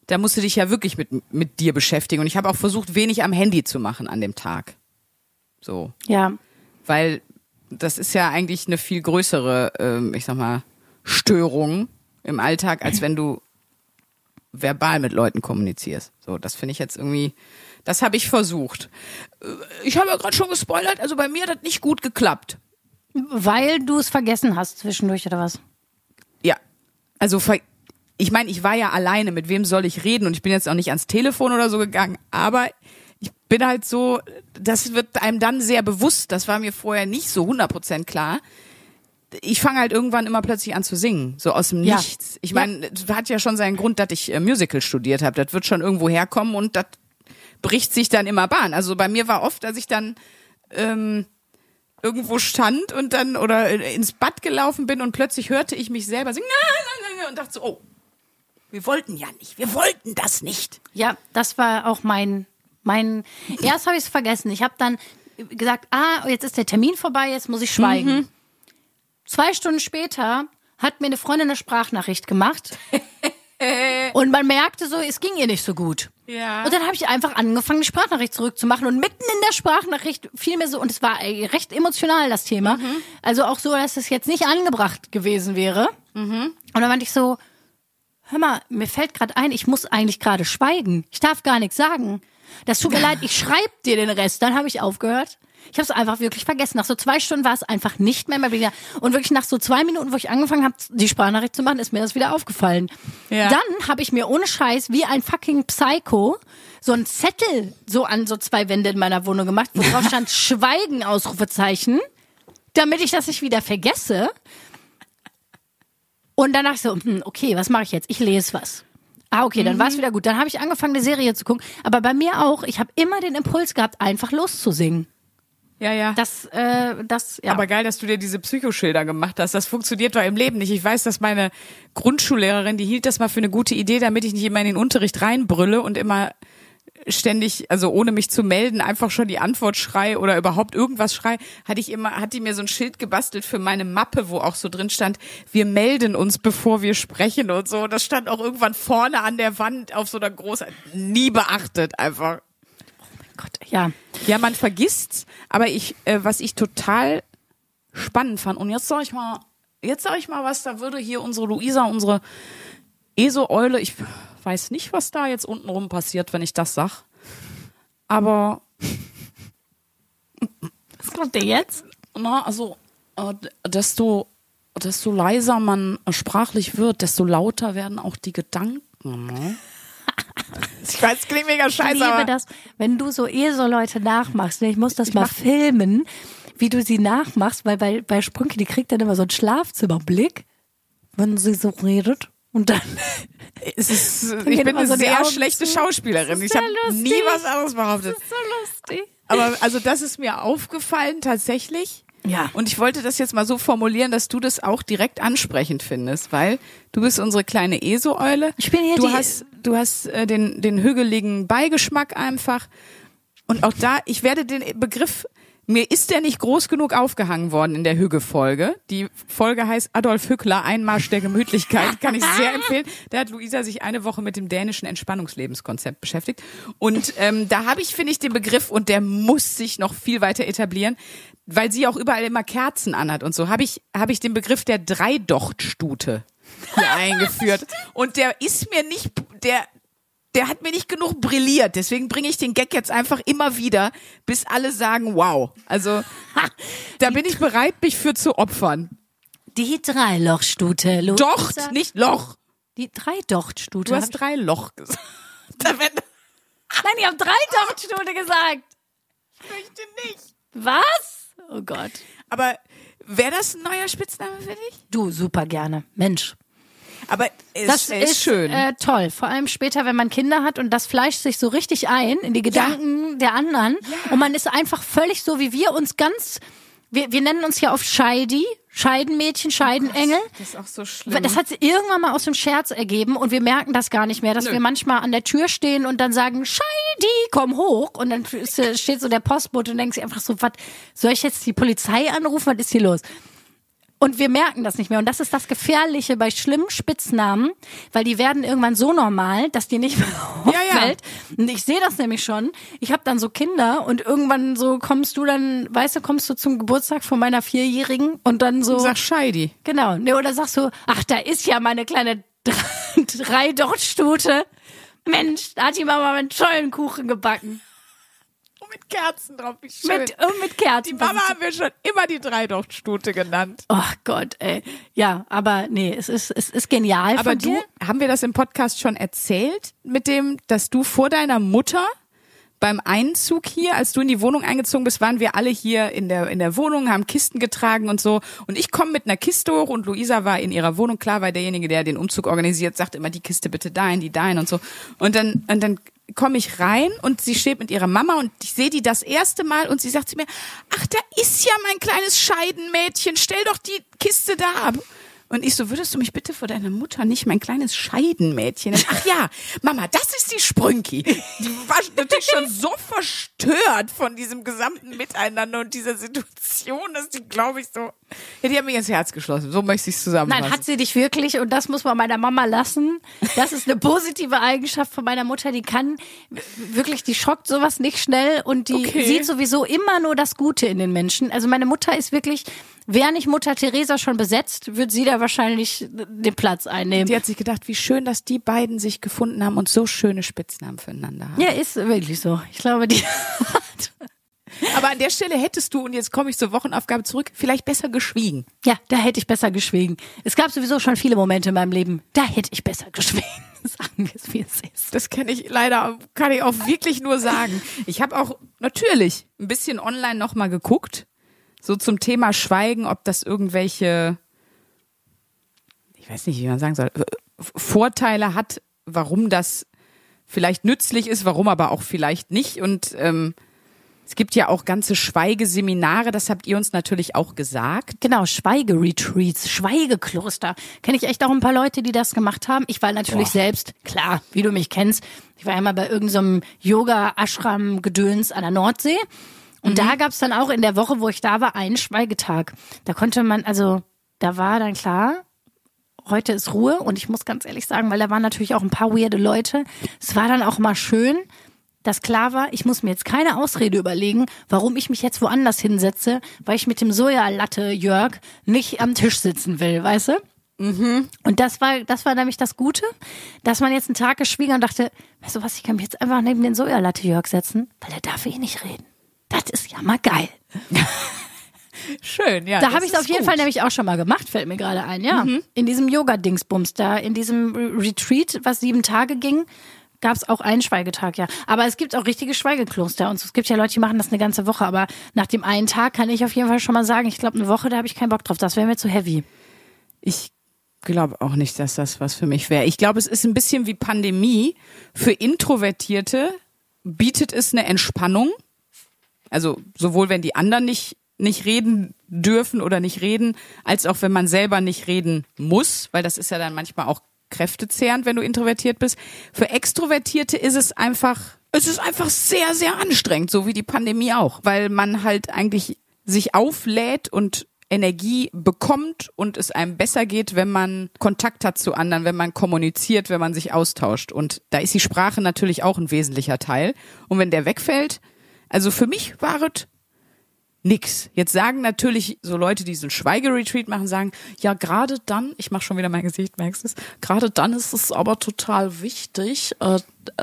da musst du dich ja wirklich mit, mit dir beschäftigen. Und ich habe auch versucht, wenig am Handy zu machen an dem Tag. So. Ja. Weil das ist ja eigentlich eine viel größere, ähm, ich sag mal, Störung im Alltag, als wenn du verbal mit Leuten kommunizierst. So, das finde ich jetzt irgendwie, das habe ich versucht. Äh, Ich habe ja gerade schon gespoilert, also bei mir hat das nicht gut geklappt. Weil du es vergessen hast zwischendurch oder was? Ja, also ich meine, ich war ja alleine, mit wem soll ich reden? Und ich bin jetzt auch nicht ans Telefon oder so gegangen, aber ich bin halt so, das wird einem dann sehr bewusst, das war mir vorher nicht so 100% klar. Ich fange halt irgendwann immer plötzlich an zu singen, so aus dem Ja. Nichts. Ich meine, das hat ja schon seinen Grund, dass ich äh, Musical studiert habe. Das wird schon irgendwo herkommen und das bricht sich dann immer Bahn. Also bei mir war oft, dass ich dann ähm, irgendwo stand und dann oder ins Bad gelaufen bin und plötzlich hörte ich mich selber singen und dachte so, oh, wir wollten ja nicht, wir wollten das nicht. Ja, das war auch mein, mein, erst habe ich es vergessen. Ich habe dann gesagt, ah, jetzt ist der Termin vorbei, jetzt muss ich schweigen. Zwei Stunden später hat mir eine Freundin eine Sprachnachricht gemacht. und man merkte so, es ging ihr nicht so gut. Ja. Und dann habe ich einfach angefangen, die Sprachnachricht zurückzumachen. Und mitten in der Sprachnachricht fiel mir so, und es war recht emotional, das Thema. Also auch so, dass es jetzt nicht angebracht gewesen wäre. Und dann meinte ich so, hör mal, mir fällt gerade ein, ich muss eigentlich gerade schweigen. Ich darf gar nichts sagen. Das tut mir leid, ich schreib dir den Rest. Dann habe ich aufgehört. Ich habe es einfach wirklich vergessen. Nach so zwei Stunden war es einfach nicht mehr, mehr wieder. Und wirklich nach so zwei Minuten, wo ich angefangen habe, die Sprachnachricht zu machen, ist mir das wieder aufgefallen. Ja. Dann habe ich mir ohne Scheiß wie ein fucking Psycho so einen Zettel so an so zwei Wände in meiner Wohnung gemacht, wo drauf stand Schweigen, Ausrufezeichen, damit ich das nicht wieder vergesse. Und ich so, hm, okay, was mache ich jetzt? Ich lese was. Ah, okay, dann war es wieder gut. Dann habe ich angefangen, eine Serie zu gucken. Aber bei mir auch, ich habe immer den Impuls gehabt, einfach loszusingen. Ja, ja. Das, äh, das, ja. Aber geil, dass du dir diese Psychoschilder gemacht hast. Das funktioniert doch im Leben nicht. Ich weiß, dass meine Grundschullehrerin, die hielt das mal für eine gute Idee, damit ich nicht immer in den Unterricht reinbrülle und immer ständig, also ohne mich zu melden, einfach schon die Antwort schrei oder überhaupt irgendwas schrei, hatte ich immer, hat die mir so ein Schild gebastelt für meine Mappe, wo auch so drin stand, wir melden uns, bevor wir sprechen und so. Das stand auch irgendwann vorne an der Wand auf so einer großen, nie beachtet einfach. Gott, ja. Ja, man vergisst's, aber ich, äh, was ich total spannend fand, und jetzt sag ich mal, jetzt sag ich mal was, da würde hier unsere Luisa, unsere ESO-Eule, ich weiß nicht, was da jetzt untenrum passiert, wenn ich das sag. Aber, Was kommt denn jetzt? na, also, äh, desto, desto leiser man sprachlich wird, desto lauter werden auch die Gedanken, ne? Ich weiß, es klingt mega Ich scheiße, liebe aber das, wenn du so ESO-Leute nachmachst. ne, Ich muss das mal filmen, wie du sie nachmachst, weil bei, bei Sprünke, die kriegt dann immer so einen Schlafzimmerblick, wenn sie so redet. Und dann, es ist, ich gehen bin eine so sehr schlechte zu. Schauspielerin. Das Ich ist habe nie was anderes behauptet. so lustig. Aber also das ist mir aufgefallen tatsächlich. Ja. Und ich wollte das jetzt mal so formulieren, dass du das auch direkt ansprechend findest, weil du bist unsere kleine ESO-Eule. Ich bin hier du die- hast, du hast äh, den, den hügeligen Beigeschmack einfach. Und auch da, ich werde den Begriff Mir ist der nicht groß genug aufgehangen worden in der Hügge-Folge. Die Folge heißt Adolf Hückler, Einmarsch der Gemütlichkeit. Kann ich sehr empfehlen. Da hat Luisa sich eine Woche mit dem dänischen Entspannungslebenskonzept beschäftigt. Und ähm, da habe ich, finde ich, den Begriff, und der muss sich noch viel weiter etablieren, weil sie auch überall immer Kerzen anhat und so, habe ich, habe ich den Begriff der Dreidochtstute hier eingeführt. Und der ist mir nicht, der, der hat mir nicht genug brilliert. Deswegen bringe ich den Gag jetzt einfach immer wieder, bis alle sagen, wow. Also da bin ich bereit, mich für zu opfern. Die Dreilochstute. Docht, nicht Loch. Die Dreidochtstute. Du hast drei Loch gesagt. Nein, ich habe Dreidochtstute gesagt. ich möchte nicht. Was? Oh Gott. Aber wäre das ein neuer Spitzname für dich? Du, super gerne. Mensch. Aber es Das er ist, schön. Äh, toll. Vor allem später, wenn man Kinder hat und das fleischt sich so richtig ein in die Gedanken der anderen. Und man ist einfach völlig so, wie wir uns ganz. Wir, wir nennen uns ja oft Scheidi, Scheidenmädchen, Scheidenengel. das ist auch so schlimm. Das hat sich irgendwann mal aus dem Scherz ergeben und wir merken das gar nicht mehr, dass Nö. wir manchmal an der Tür stehen und dann sagen, Scheidi, komm hoch. Und dann steht so der Postbote und denkt sich einfach so, was, soll ich jetzt die Polizei anrufen? Was ist hier los? Und wir merken das nicht mehr. Und das ist das Gefährliche bei schlimmen Spitznamen, weil die werden irgendwann so normal, dass die nicht mehr Ja, ja. auffällt. Und ich sehe das nämlich schon. Ich habe dann so Kinder und irgendwann so kommst du dann, weißt du, kommst du zum Geburtstag von meiner Vierjährigen und dann so. Sag Scheidi. Genau. Ne, oder sagst du, ach, da ist ja meine kleine Drei-Docht-Stute. Mensch, da hat die Mama einen tollen Kuchen gebacken. Und mit Kerzen drauf, wie schön. Mit, und mit Kerzen. die Mama haben wir schon immer die Dreidochtstute genannt. Oh Gott, ey. Ja, aber nee, es ist, es ist genial Aber du, haben wir das im Podcast schon erzählt, mit dem, dass du vor deiner Mutter beim Einzug hier, als du in die Wohnung eingezogen bist, waren wir alle hier in der, in der Wohnung, haben Kisten getragen und so. Und ich komme mit einer Kiste hoch und Luisa war in ihrer Wohnung. Klar, weil derjenige, der den Umzug organisiert, sagt immer, die Kiste bitte dahin, die dahin und so. Und dann, und dann komme ich rein und sie steht mit ihrer Mama und ich sehe die das erste Mal und sie sagt zu mir, ach, da ist ja mein kleines Scheidenmädchen, stell doch die Kiste da ab. Und ich so, würdest du mich bitte vor deiner Mutter nicht mein kleines Scheidenmädchen nennen? Ach ja, Mama, das ist die Sprünki. Die war natürlich schon so verstört von diesem gesamten Miteinander und dieser Situation, dass die, glaube ich, so, ja, die hat mich ins Herz geschlossen. So möchte ich es zusammenfassen. Nein, hat sie dich wirklich und das muss man meiner Mama lassen. Das ist eine positive Eigenschaft von meiner Mutter, die kann wirklich, die schockt sowas nicht schnell und die Okay. sieht sowieso immer nur das Gute in den Menschen. Also meine Mutter ist wirklich, wäre nicht Mutter Teresa schon besetzt, wird sie da wahrscheinlich den Platz einnehmen. Die hat sich gedacht, wie schön, dass die beiden sich gefunden haben und so schöne Spitznamen füreinander haben. Ja, ist wirklich so. Ich glaube, die Aber an der Stelle hättest du, und jetzt komme ich zur Wochenaufgabe zurück, vielleicht besser geschwiegen. Ja, da hätte ich besser geschwiegen. Es gab sowieso schon viele Momente in meinem Leben, da hätte ich besser geschwiegen. Sagen wir es, wie es ist. Das kenne ich leider, kann ich auch wirklich nur sagen. Ich habe auch natürlich ein bisschen online nochmal geguckt, so zum Thema Schweigen, ob das irgendwelche, ich weiß nicht, wie man sagen soll, Vorteile hat, warum das vielleicht nützlich ist, warum aber auch vielleicht nicht. Und ähm, es gibt ja auch ganze Schweigeseminare, das habt ihr uns natürlich auch gesagt. Genau, Schweigeretreats, Schweigekloster. Kenne ich echt auch ein paar Leute, die das gemacht haben. Ich war natürlich selbst, klar, wie du mich kennst, ich war ja mal bei irgendeinem Yoga-Ashram-Gedöns an der Nordsee. Und da gab's dann auch in der Woche, wo ich da war, einen Schweigetag. Da konnte man, also, da war dann klar, heute ist Ruhe. Und ich muss ganz ehrlich sagen, weil da waren natürlich auch ein paar weirde Leute. Es war dann auch mal schön, dass klar war, ich muss mir jetzt keine Ausrede überlegen, warum ich mich jetzt woanders hinsetze, weil ich mit dem Sojalatte Jörg nicht am Tisch sitzen will, weißt du? Und das war, das war nämlich das Gute, dass man jetzt einen Tag geschwiegen und dachte, weißt du was, ich kann mich jetzt einfach neben den Sojalatte Jörg setzen, weil der darf eh nicht reden. Das ist ja mal geil. Schön, ja. Da habe ich es auf jeden gut. Fall nämlich auch schon mal gemacht, fällt mir gerade ein, ja. In diesem Yoga-Dingsbums da, in diesem Re- Retreat, was sieben Tage ging, gab es auch einen Schweigetag, ja. Aber es gibt auch richtige Schweigekloster und es gibt ja Leute, die machen das eine ganze Woche, aber nach dem einen Tag kann ich auf jeden Fall schon mal sagen, ich glaube, eine Woche, da habe ich keinen Bock drauf. Das wäre mir zu heavy. Ich glaube auch nicht, dass das was für mich wäre. Ich glaube, es ist ein bisschen wie Pandemie. Für Introvertierte bietet es eine Entspannung. Also sowohl wenn die anderen nicht nicht reden dürfen oder nicht reden, als auch wenn man selber nicht reden muss, weil das ist ja dann manchmal auch kräftezehrend, wenn du introvertiert bist. Für Extrovertierte ist es einfach Es ist einfach sehr, sehr anstrengend, so wie die Pandemie auch, weil man halt eigentlich sich auflädt und Energie bekommt und es einem besser geht, wenn man Kontakt hat zu anderen, wenn man kommuniziert, wenn man sich austauscht. Und da ist die Sprache natürlich auch ein wesentlicher Teil. Und wenn der wegfällt, also für mich war es nix. Jetzt sagen natürlich so Leute, die diesen Schweigeretreat machen, sagen, ja, gerade dann, ich mache schon wieder mein Gesicht, merkst du es, gerade dann ist es aber total wichtig, äh,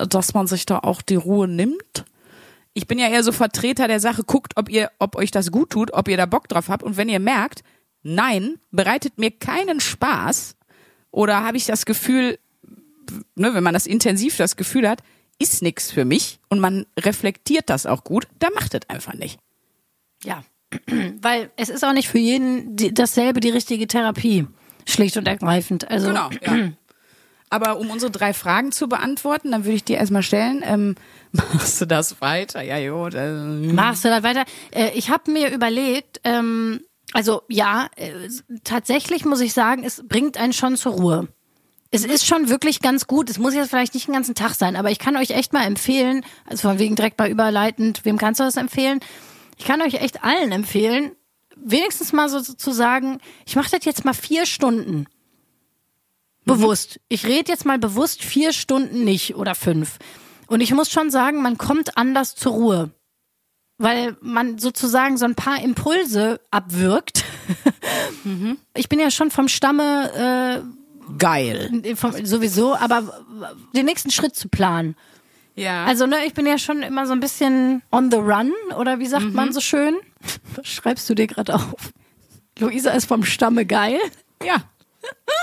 dass man sich da auch die Ruhe nimmt. Ich bin ja eher so Vertreter der Sache, guckt, ob ihr, ob euch das gut tut, ob ihr da Bock drauf habt. Und wenn ihr merkt, nein, bereitet mir keinen Spaß, oder habe ich das Gefühl, ne, wenn man das intensiv das Gefühl hat, ist nix für mich und man reflektiert das auch gut, dann macht es einfach nicht. Ja, weil es ist auch nicht für jeden die, dasselbe die richtige Therapie. Schlicht und ergreifend. Also, Genau, ja. Aber um unsere drei Fragen zu beantworten, dann würde ich dir erstmal stellen, ähm, machst du das weiter? Ja, jo. Machst du das weiter? Äh, ich habe mir überlegt, ähm, also ja, äh, tatsächlich muss ich sagen, es bringt einen schon zur Ruhe. Es ist schon wirklich ganz gut. Es muss jetzt vielleicht nicht den ganzen Tag sein, aber ich kann euch echt mal empfehlen, also von wegen direkt mal überleitend, wem kannst du das empfehlen? Ich kann euch echt allen empfehlen, wenigstens mal so zu sagen, ich mache das jetzt mal vier Stunden. Bewusst. Ich rede jetzt mal bewusst vier Stunden nicht oder fünf. Und ich muss schon sagen, man kommt anders zur Ruhe. Weil man sozusagen so ein paar Impulse abwirkt. Ich bin ja schon vom Stamme äh, vom, sowieso, aber den nächsten Schritt zu planen. Ja. Also, ne, ich bin ja schon immer so ein bisschen on the run, oder wie sagt man so schön? Was schreibst du dir gerade auf? Luisa ist vom Stamme geil. ja.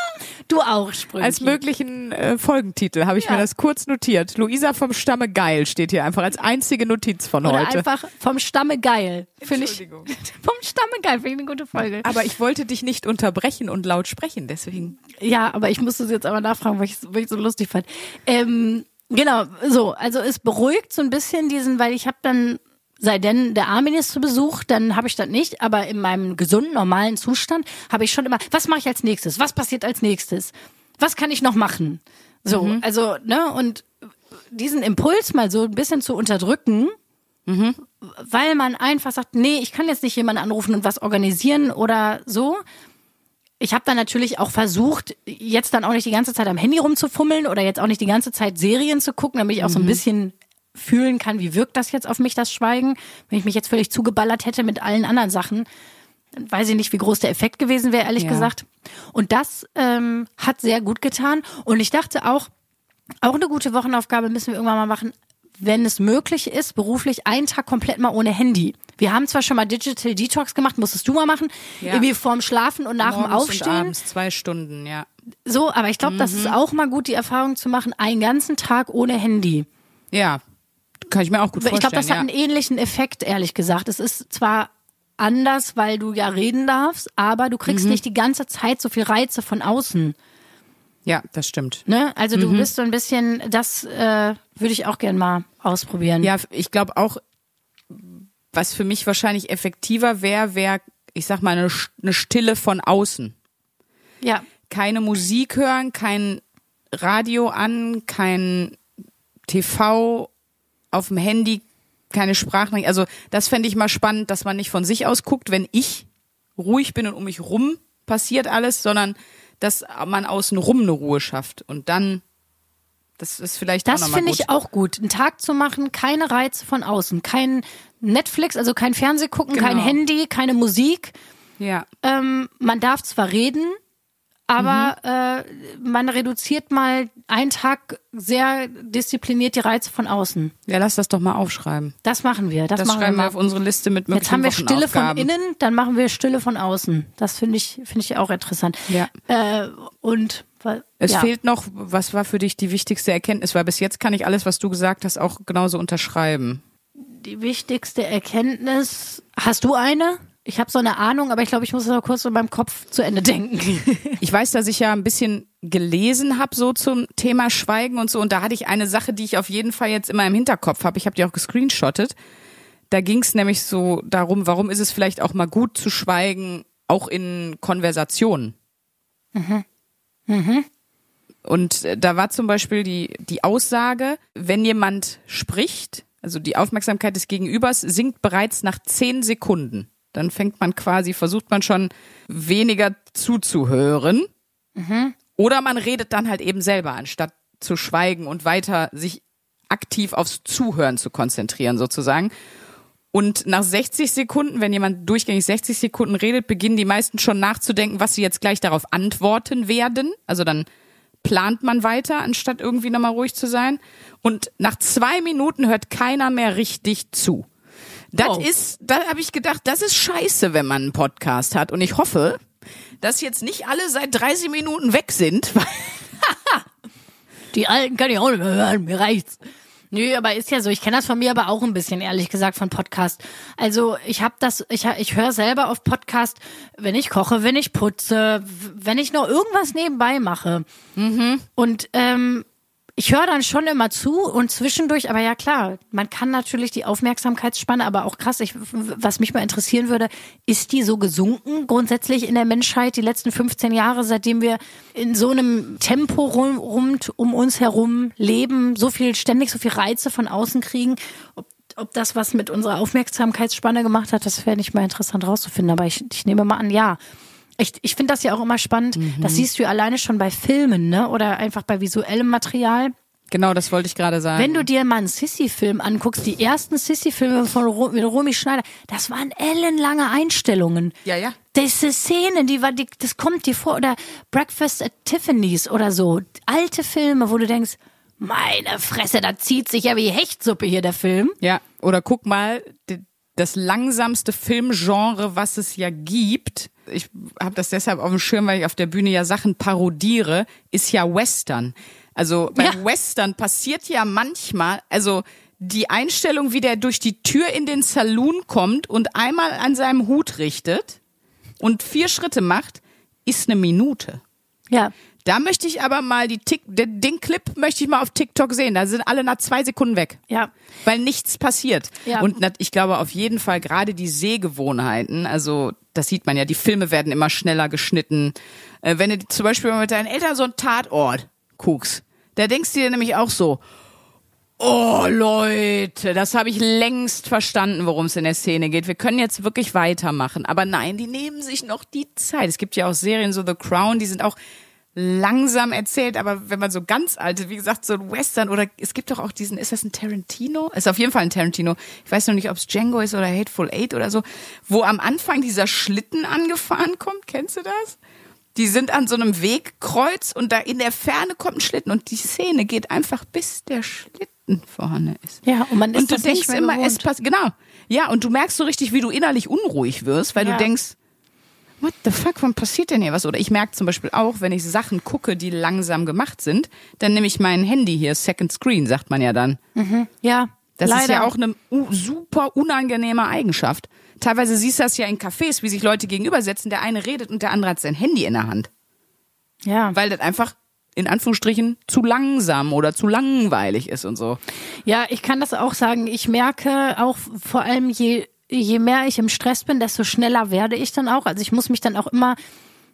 Du auch, Sprünki. Als möglichen äh, Folgentitel habe ich Ja. mir das kurz notiert. Luisa vom Stamme geil steht hier einfach als einzige Notiz von Oder heute. einfach vom Stamme geil. Finde ich. Entschuldigung. Vom Stamme geil, finde ich eine gute Folge. Aber ich wollte dich nicht unterbrechen und laut sprechen, deswegen. Ja, aber ich musste es jetzt aber nachfragen, weil ich es so lustig fand. Ähm, genau, so, also es beruhigt so ein bisschen diesen, weil ich habe dann, sei denn der Armin ist zu Besuch, dann habe ich das nicht, aber in meinem gesunden, normalen Zustand habe ich schon immer, was mache ich als nächstes? Was passiert als nächstes? Was kann ich noch machen? So, also, ne, und diesen Impuls mal so ein bisschen zu unterdrücken, weil man einfach sagt, nee, ich kann jetzt nicht jemanden anrufen und was organisieren oder so. Ich habe dann natürlich auch versucht, jetzt dann auch nicht die ganze Zeit am Handy rumzufummeln oder jetzt auch nicht die ganze Zeit Serien zu gucken, damit ich auch so ein bisschen fühlen kann, wie wirkt das jetzt auf mich, das Schweigen. Wenn ich mich jetzt völlig zugeballert hätte mit allen anderen Sachen, dann weiß ich nicht, wie groß der Effekt gewesen wäre, ehrlich Ja. gesagt. Und das ähm, hat sehr gut getan. Und ich dachte auch, auch eine gute Wochenaufgabe müssen wir irgendwann mal machen, wenn es möglich ist, beruflich einen Tag komplett mal ohne Handy. Wir haben zwar schon mal Digital Detox gemacht, musstest du mal machen, Ja. irgendwie vorm Schlafen und nach dem Morgens und Aufstehen. abends zwei Stunden, ja. So, aber ich glaube, das Mhm. ist auch mal gut, die Erfahrung zu machen, einen ganzen Tag ohne Handy. Ja, kann ich mir auch gut Ich vorstellen. glaube, das hat ja. einen ähnlichen Effekt, ehrlich gesagt. Es ist zwar anders, weil du ja reden darfst, aber du kriegst Mhm. nicht die ganze Zeit so viel Reize von außen. ja, das stimmt. Ne? Also Mhm. du bist so ein bisschen, das äh, würde ich auch gern mal ausprobieren. Ja, ich glaube auch, was für mich wahrscheinlich effektiver wäre, wäre, ich sag mal, eine, eine Stille von außen. ja. Keine Musik hören, kein Radio an, kein TV auf dem Handy, keine Sprachnachricht. Also das fände ich mal spannend, dass man nicht von sich aus guckt, wenn ich ruhig bin und um mich rum passiert alles, sondern dass man außen rum eine Ruhe schafft. Und dann, das ist vielleicht Das finde ich auch gut. Einen Tag zu machen, keine Reize von außen, kein Netflix, also kein Fernseh gucken, kein Genau. Handy, keine Musik. Ja, Ähm, man darf zwar reden, aber Mhm. äh, man reduziert mal einen Tag sehr diszipliniert die Reize von außen. ja, lass das doch mal aufschreiben. Das machen wir. Das, Das machen schreiben wir auf unsere Liste mit möglichen Jetzt haben wir Stille von innen, dann machen wir Stille von außen. Das finde ich, finde ich auch interessant. Ja. Äh, und weil- Es ja. fehlt noch, was war für dich die wichtigste Erkenntnis? Weil bis jetzt kann ich alles, was du gesagt hast, auch genauso unterschreiben. die wichtigste Erkenntnis. Hast du eine? Ich habe so eine Ahnung, aber ich glaube, ich muss noch kurz in meinem Kopf zu Ende denken. Ich weiß, dass ich ja ein bisschen gelesen habe so zum Thema Schweigen und so. Und da hatte ich eine Sache, die ich auf jeden Fall jetzt immer im Hinterkopf habe. Ich habe die auch gescreenshottet. Da ging es nämlich so darum, warum ist es vielleicht auch mal gut zu schweigen, auch in Konversationen. Und äh, da war zum Beispiel die, die Aussage, wenn jemand spricht, also die Aufmerksamkeit des Gegenübers sinkt bereits nach zehn Sekunden. Dann fängt man quasi, versucht man schon weniger zuzuhören. Oder man redet dann halt eben selber, anstatt zu schweigen und weiter sich aktiv aufs Zuhören zu konzentrieren, sozusagen. Und nach 60 Sekunden, wenn jemand durchgängig 60 Sekunden redet, beginnen die meisten schon nachzudenken, was sie jetzt gleich darauf antworten werden. Also dann plant man weiter, anstatt irgendwie nochmal ruhig zu sein. Und nach zwei Minuten hört keiner mehr richtig zu. Das Oh. ist, da habe ich gedacht, das ist scheiße, wenn man einen Podcast hat. Und ich hoffe, dass jetzt nicht alle seit 30 Minuten weg sind. Die alten kann ich auch nicht mehr hören, mir reicht's. Nö, aber ist ja so. Ich kenne das von mir aber auch ein bisschen, ehrlich gesagt, von Podcast. Also ich habe das, ich, ich höre selber auf Podcast, wenn ich koche, wenn ich putze, wenn ich noch irgendwas nebenbei mache. Und ähm, ich höre dann schon immer zu und zwischendurch, aber ja klar, man kann natürlich die Aufmerksamkeitsspanne, aber auch krass, ich, was mich mal interessieren würde, ist die so gesunken grundsätzlich in der Menschheit die letzten 15 Jahre, seitdem wir in so einem Tempo rum, rund um uns herum leben, so viel, ständig so viel Reize von außen kriegen, ob, ob das was mit unserer Aufmerksamkeitsspanne gemacht hat, das wäre nicht mal interessant rauszufinden, aber ich, ich nehme mal an, ja. Ich, ich finde das ja auch immer spannend. Das siehst du ja alleine schon bei Filmen, ne? Oder einfach bei visuellem Material. genau, das wollte ich gerade sagen. Wenn du dir mal einen Sissy-Film anguckst, die ersten Sissy-Filme von Ro mit Romy Schneider, das waren ellenlange Einstellungen. Ja, ja. Diese Szene, die war, die, das kommt dir vor, oder Breakfast at Tiffany's oder so. Alte Filme, wo du denkst, meine Fresse, da zieht sich ja wie Hechtsuppe hier der Film. Ja, oder guck mal, das langsamste Filmgenre, was es ja gibt, ich habe das deshalb auf dem Schirm, weil ich auf der Bühne ja Sachen parodiere, ist ja Western. Also beim Ja. Western passiert ja manchmal, also die Einstellung, wie der durch die Tür in den Saloon kommt und einmal an seinem Hut richtet und vier Schritte macht, ist eine Minute. Ja. Da möchte ich aber mal die Tick, den, den Clip möchte ich mal auf TikTok sehen. Da sind alle nach zwei Sekunden weg Ja. weil nichts passiert. Ja. Und ich glaube auf jeden Fall gerade die Sehgewohnheiten, also das sieht man ja, die Filme werden immer schneller geschnitten. Äh, wenn du zum Beispiel mal mit deinen Eltern so einen Tatort guckst, da denkst du dir nämlich auch so, oh Leute, das habe ich längst verstanden, worum es in der Szene geht. Wir können jetzt wirklich weitermachen. Aber nein, die nehmen sich noch die Zeit. Es gibt ja auch Serien, so The Crown, die sind auch langsam erzählt, aber wenn man so ganz alte, wie gesagt, so ein Western oder es gibt doch auch diesen, ist das ein Tarantino? Ist auf jeden Fall ein Tarantino. Ich weiß noch nicht, ob es Django ist oder Hateful Eight oder so, wo am Anfang dieser Schlitten angefahren kommt. Kennst du das? Die sind an so einem Wegkreuz und da in der Ferne kommt ein Schlitten und die Szene geht einfach bis der Schlitten vorne ist. Ja, und man ist und du denkst immer, gewohnt. es passt, genau. Ja, und du merkst so richtig, wie du innerlich unruhig wirst, weil Ja. du denkst, what the fuck, wann passiert denn hier was? Oder ich merke zum Beispiel auch, wenn ich Sachen gucke, die langsam gemacht sind, dann nehme ich mein Handy hier, Second Screen, sagt man ja dann. Ja. Das leider. ist ja auch eine super unangenehme Eigenschaft. Teilweise siehst du das ja in Cafés, wie sich Leute gegenübersetzen, der eine redet und der andere hat sein Handy in der Hand. Ja. Weil das einfach in Anführungsstrichen zu langsam oder zu langweilig ist und so. Ja, ich kann das auch sagen. Ich merke auch vor allem, je, je mehr ich im Stress bin, desto schneller werde ich dann auch. Also ich muss mich dann auch immer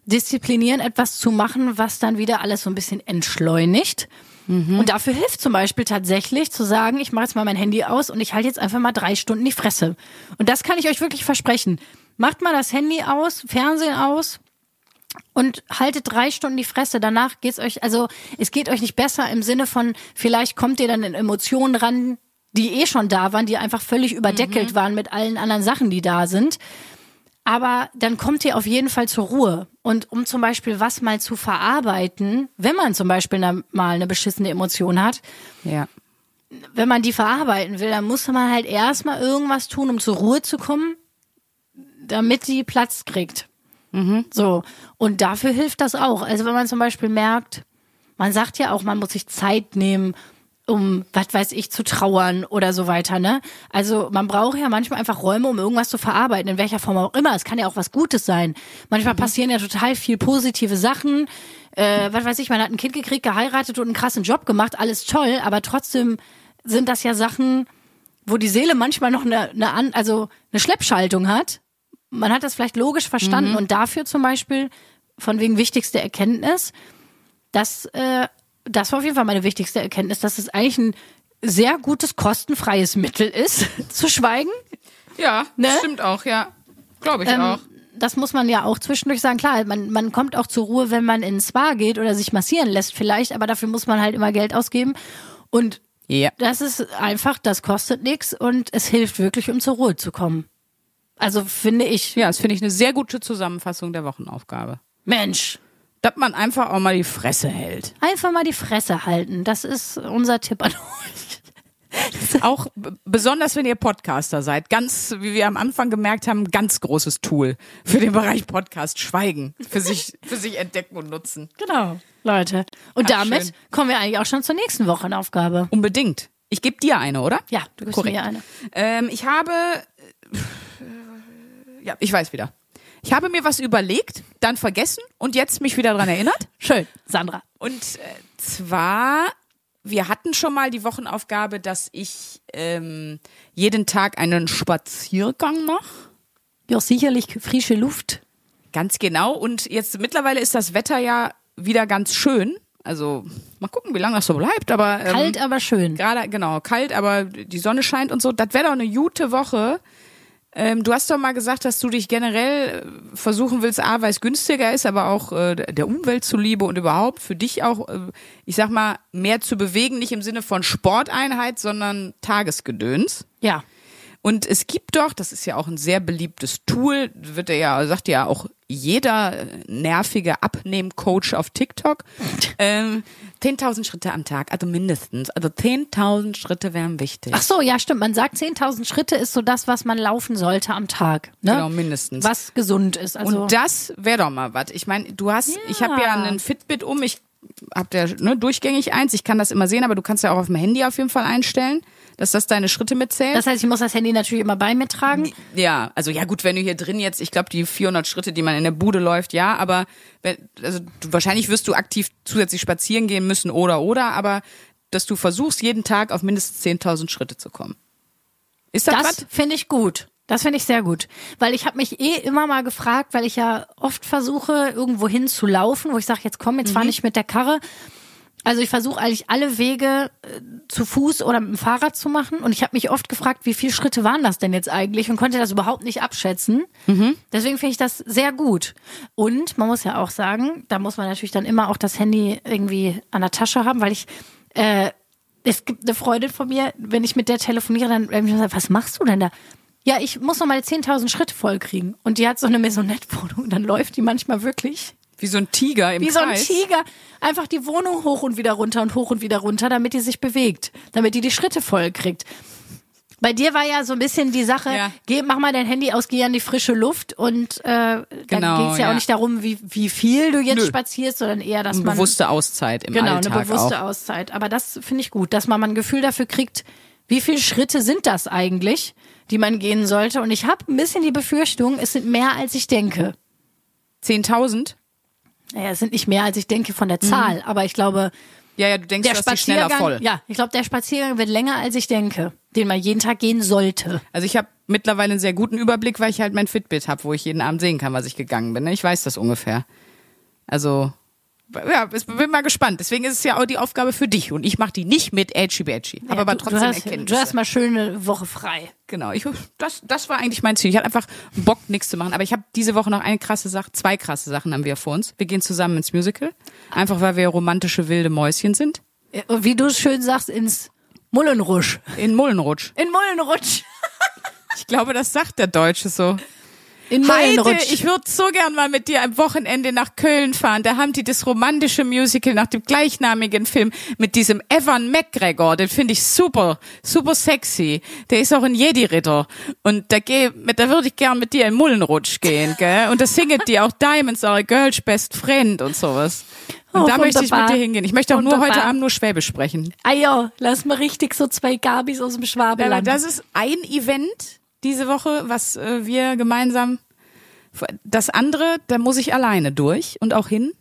disziplinieren, etwas zu machen, was dann wieder alles so ein bisschen entschleunigt. Und dafür hilft zum Beispiel tatsächlich zu sagen, ich mache jetzt mal mein Handy aus und ich halte jetzt einfach mal drei Stunden die Fresse. Und das kann ich euch wirklich versprechen. Macht mal das Handy aus, Fernsehen aus, und haltet drei Stunden die Fresse. Danach geht's euch, also es geht euch nicht besser im Sinne von, vielleicht kommt ihr dann in Emotionen ran, die eh schon da waren, die einfach völlig überdeckelt waren mit allen anderen Sachen, die da sind. Aber dann kommt ihr auf jeden Fall zur Ruhe. Und um zum Beispiel was mal zu verarbeiten, wenn man zum Beispiel na- mal eine beschissene Emotion hat, Ja. wenn man die verarbeiten will, dann muss man halt erstmal irgendwas tun, um zur Ruhe zu kommen, damit die Platz kriegt. So. Und dafür hilft das auch. Also wenn man zum Beispiel merkt, man sagt ja auch, man muss sich Zeit nehmen, um, was weiß ich, zu trauern oder so weiter, ne? Also man braucht ja manchmal einfach Räume, um irgendwas zu verarbeiten, in welcher Form auch immer. Es kann ja auch was Gutes sein. Manchmal passieren ja total viel positive Sachen. Äh, was weiß ich, man hat ein Kind gekriegt, geheiratet und einen krassen Job gemacht, alles toll, aber trotzdem sind das ja Sachen, wo die Seele manchmal noch eine, eine, also eine Schleppschaltung hat. Man hat das vielleicht logisch verstanden und dafür zum Beispiel, von wegen wichtigste Erkenntnis, das äh, das war auf jeden Fall meine wichtigste Erkenntnis, dass es eigentlich ein sehr gutes, kostenfreies Mittel ist, zu schweigen. Ja, Ne? stimmt auch, ja. Glaube ich Ähm, auch. das muss man ja auch zwischendurch sagen. Klar, man, man kommt auch zur Ruhe, wenn man ins Spa geht oder sich massieren lässt vielleicht, aber dafür muss man halt immer Geld ausgeben. Und Ja. das ist einfach, das kostet nichts und es hilft wirklich, um zur Ruhe zu kommen. Also finde ich, Ja, das finde ich eine sehr gute Zusammenfassung der Wochenaufgabe. Mensch, Dass man einfach auch mal die Fresse hält. einfach mal die Fresse halten. Das ist unser Tipp an euch. Auch besonders, wenn ihr Podcaster seid. Ganz, wie wir am Anfang gemerkt haben, ganz großes Tool für den Bereich Podcast. Schweigen. Für sich, für sich entdecken und nutzen. Genau, Leute. Und Ach, damit schön. kommen wir eigentlich auch schon zur nächsten Wochenaufgabe. Unbedingt. Ich gebe dir eine, oder? Ja, du gibst Korrekt. mir eine. Ähm, ich habe, äh, ja, ich weiß wieder. Ich habe mir was überlegt, dann vergessen und jetzt mich wieder dran erinnert. Schön, Sandra. Und äh, zwar, wir hatten schon mal die Wochenaufgabe, dass ich ähm, jeden Tag einen Spaziergang mache. Ja, sicherlich frische Luft. Ganz genau. Und jetzt mittlerweile ist das Wetter ja wieder ganz schön. Also mal gucken, wie lange das so bleibt. Aber ähm, Kalt, aber schön. gerade genau kalt, aber die Sonne scheint und so. Das wäre doch eine gute Woche. Ähm, du hast doch mal gesagt, dass du dich generell äh, versuchen willst, a, weil es günstiger ist, aber auch äh, der Umwelt zuliebe und überhaupt für dich auch, äh, ich sag mal, mehr zu bewegen, nicht im Sinne von Sporteinheit, sondern Tagesgedöns. Ja. Und es gibt doch, das ist ja auch ein sehr beliebtes Tool, wird ja, sagt ja auch jeder äh, nervige Abnehmcoach auf TikTok, ähm, 10.000 Schritte am Tag, also mindestens. Also 10.000 Schritte wären wichtig. Ach so, ja, stimmt. Man sagt 10.000 Schritte ist so das, was man laufen sollte am Tag. Ne? Genau, mindestens. Was gesund ist. Also, Und das wäre doch mal was. Ich meine, du hast, ich habe ja einen Fitbit um, ich habe ja ne, durchgängig eins, ich kann das immer sehen, aber du kannst ja auch auf dem Handy auf jeden Fall einstellen, dass das deine Schritte mitzählt. das heißt, ich muss das Handy natürlich immer bei mir tragen. Ja, also ja gut, wenn du hier drin jetzt, ich glaube die 400 Schritte, die man in der Bude läuft, ja, aber wenn, also du, wahrscheinlich wirst du aktiv zusätzlich spazieren gehen müssen oder oder, aber dass du versuchst jeden Tag auf mindestens 10.000 Schritte zu kommen. Ist das, Das finde ich gut. Das finde ich sehr gut. Weil ich habe mich eh immer mal gefragt, weil ich ja oft versuche, irgendwo hin zu laufen, wo ich sage, jetzt komm, jetzt fahr nicht mit der Karre. Also ich versuche eigentlich alle Wege äh, zu Fuß oder mit dem Fahrrad zu machen. Und ich habe mich oft gefragt, wie viele Schritte waren das denn jetzt eigentlich und konnte das überhaupt nicht abschätzen. Deswegen finde ich das sehr gut. Und man muss ja auch sagen, da muss man natürlich dann immer auch das Handy irgendwie an der Tasche haben, weil ich äh, es gibt eine Freundin von mir, wenn ich mit der telefoniere, dann mir sage, was machst du denn da? Ja, ich muss noch mal 10.000 Schritte voll kriegen. Und die hat so eine Maisonette-Wohnung. Dann läuft die manchmal wirklich Wie so ein Tiger im wie so ein Kreis. Tiger einfach die Wohnung hoch und wieder runter und hoch und wieder runter, damit die sich bewegt, damit die die Schritte voll kriegt. Bei dir war ja so ein bisschen die Sache, Ja. geh, mach mal dein Handy aus, geh an die frische Luft und äh, da Genau, ging es ja, ja. auch nicht darum, wie, wie viel du jetzt Nö. spazierst, sondern eher, dass Eine man bewusste Auszeit im genau Alltag eine bewusste auch. Auszeit. Aber das finde ich gut, dass man mal ein Gefühl dafür kriegt, wie viele Schritte sind das eigentlich, die man gehen sollte. Und ich habe ein bisschen die Befürchtung, es sind mehr als ich denke. 10.000? Naja, es sind nicht mehr als ich denke von der Zahl, aber ich glaube, Ja, ja, du denkst, der die schneller Spaziergang, voll. ja, ich glaube, der Spaziergang wird länger als ich denke, den man jeden Tag gehen sollte. Also ich habe mittlerweile einen sehr guten Überblick, weil ich halt mein Fitbit habe, wo ich jeden Abend sehen kann, was ich gegangen bin. ne? Ich weiß das ungefähr. Also ja, ich bin mal gespannt. Deswegen ist es ja auch die Aufgabe für dich und ich mache die nicht mit Edgy Badgy, habe aber du, trotzdem du hast, Erkenntnisse. du hast mal schöne Woche frei. genau, ich, das, das war eigentlich mein Ziel. Ich hatte einfach Bock, nichts zu machen. Aber ich habe diese Woche noch eine krasse Sache, zwei krasse Sachen haben wir vor uns. Wir gehen zusammen ins Musical, einfach weil wir romantische wilde Mäuschen sind. Und wie du schön sagst, ins Mullenrusch. In Mullenrutsch. In Mullenrutsch. Ich glaube, das sagt der Deutsche so. In Heide, ich würde so gern mal mit dir am Wochenende nach Köln fahren. Da haben die das romantische Musical nach dem gleichnamigen Film mit diesem Evan McGregor. Den finde ich super, super sexy. Der ist auch ein Jedi-Ritter. Und da, geh, mit, da würde ich gern mit dir in Mullenrutsch gehen, gell? Und da singet die auch Diamonds, our girl's best friend und sowas. Und Oh, da möchte ich mit dir hingehen. Ich möchte auch nur Wunderbar. heute Abend nur Schwäbisch sprechen. Ah ja, lass mal richtig so zwei Gabis aus dem Aber Schwabeland. das ist ein Event diese Woche, was äh, wir gemeinsam. Das andere, da muss ich alleine durch und auch hin.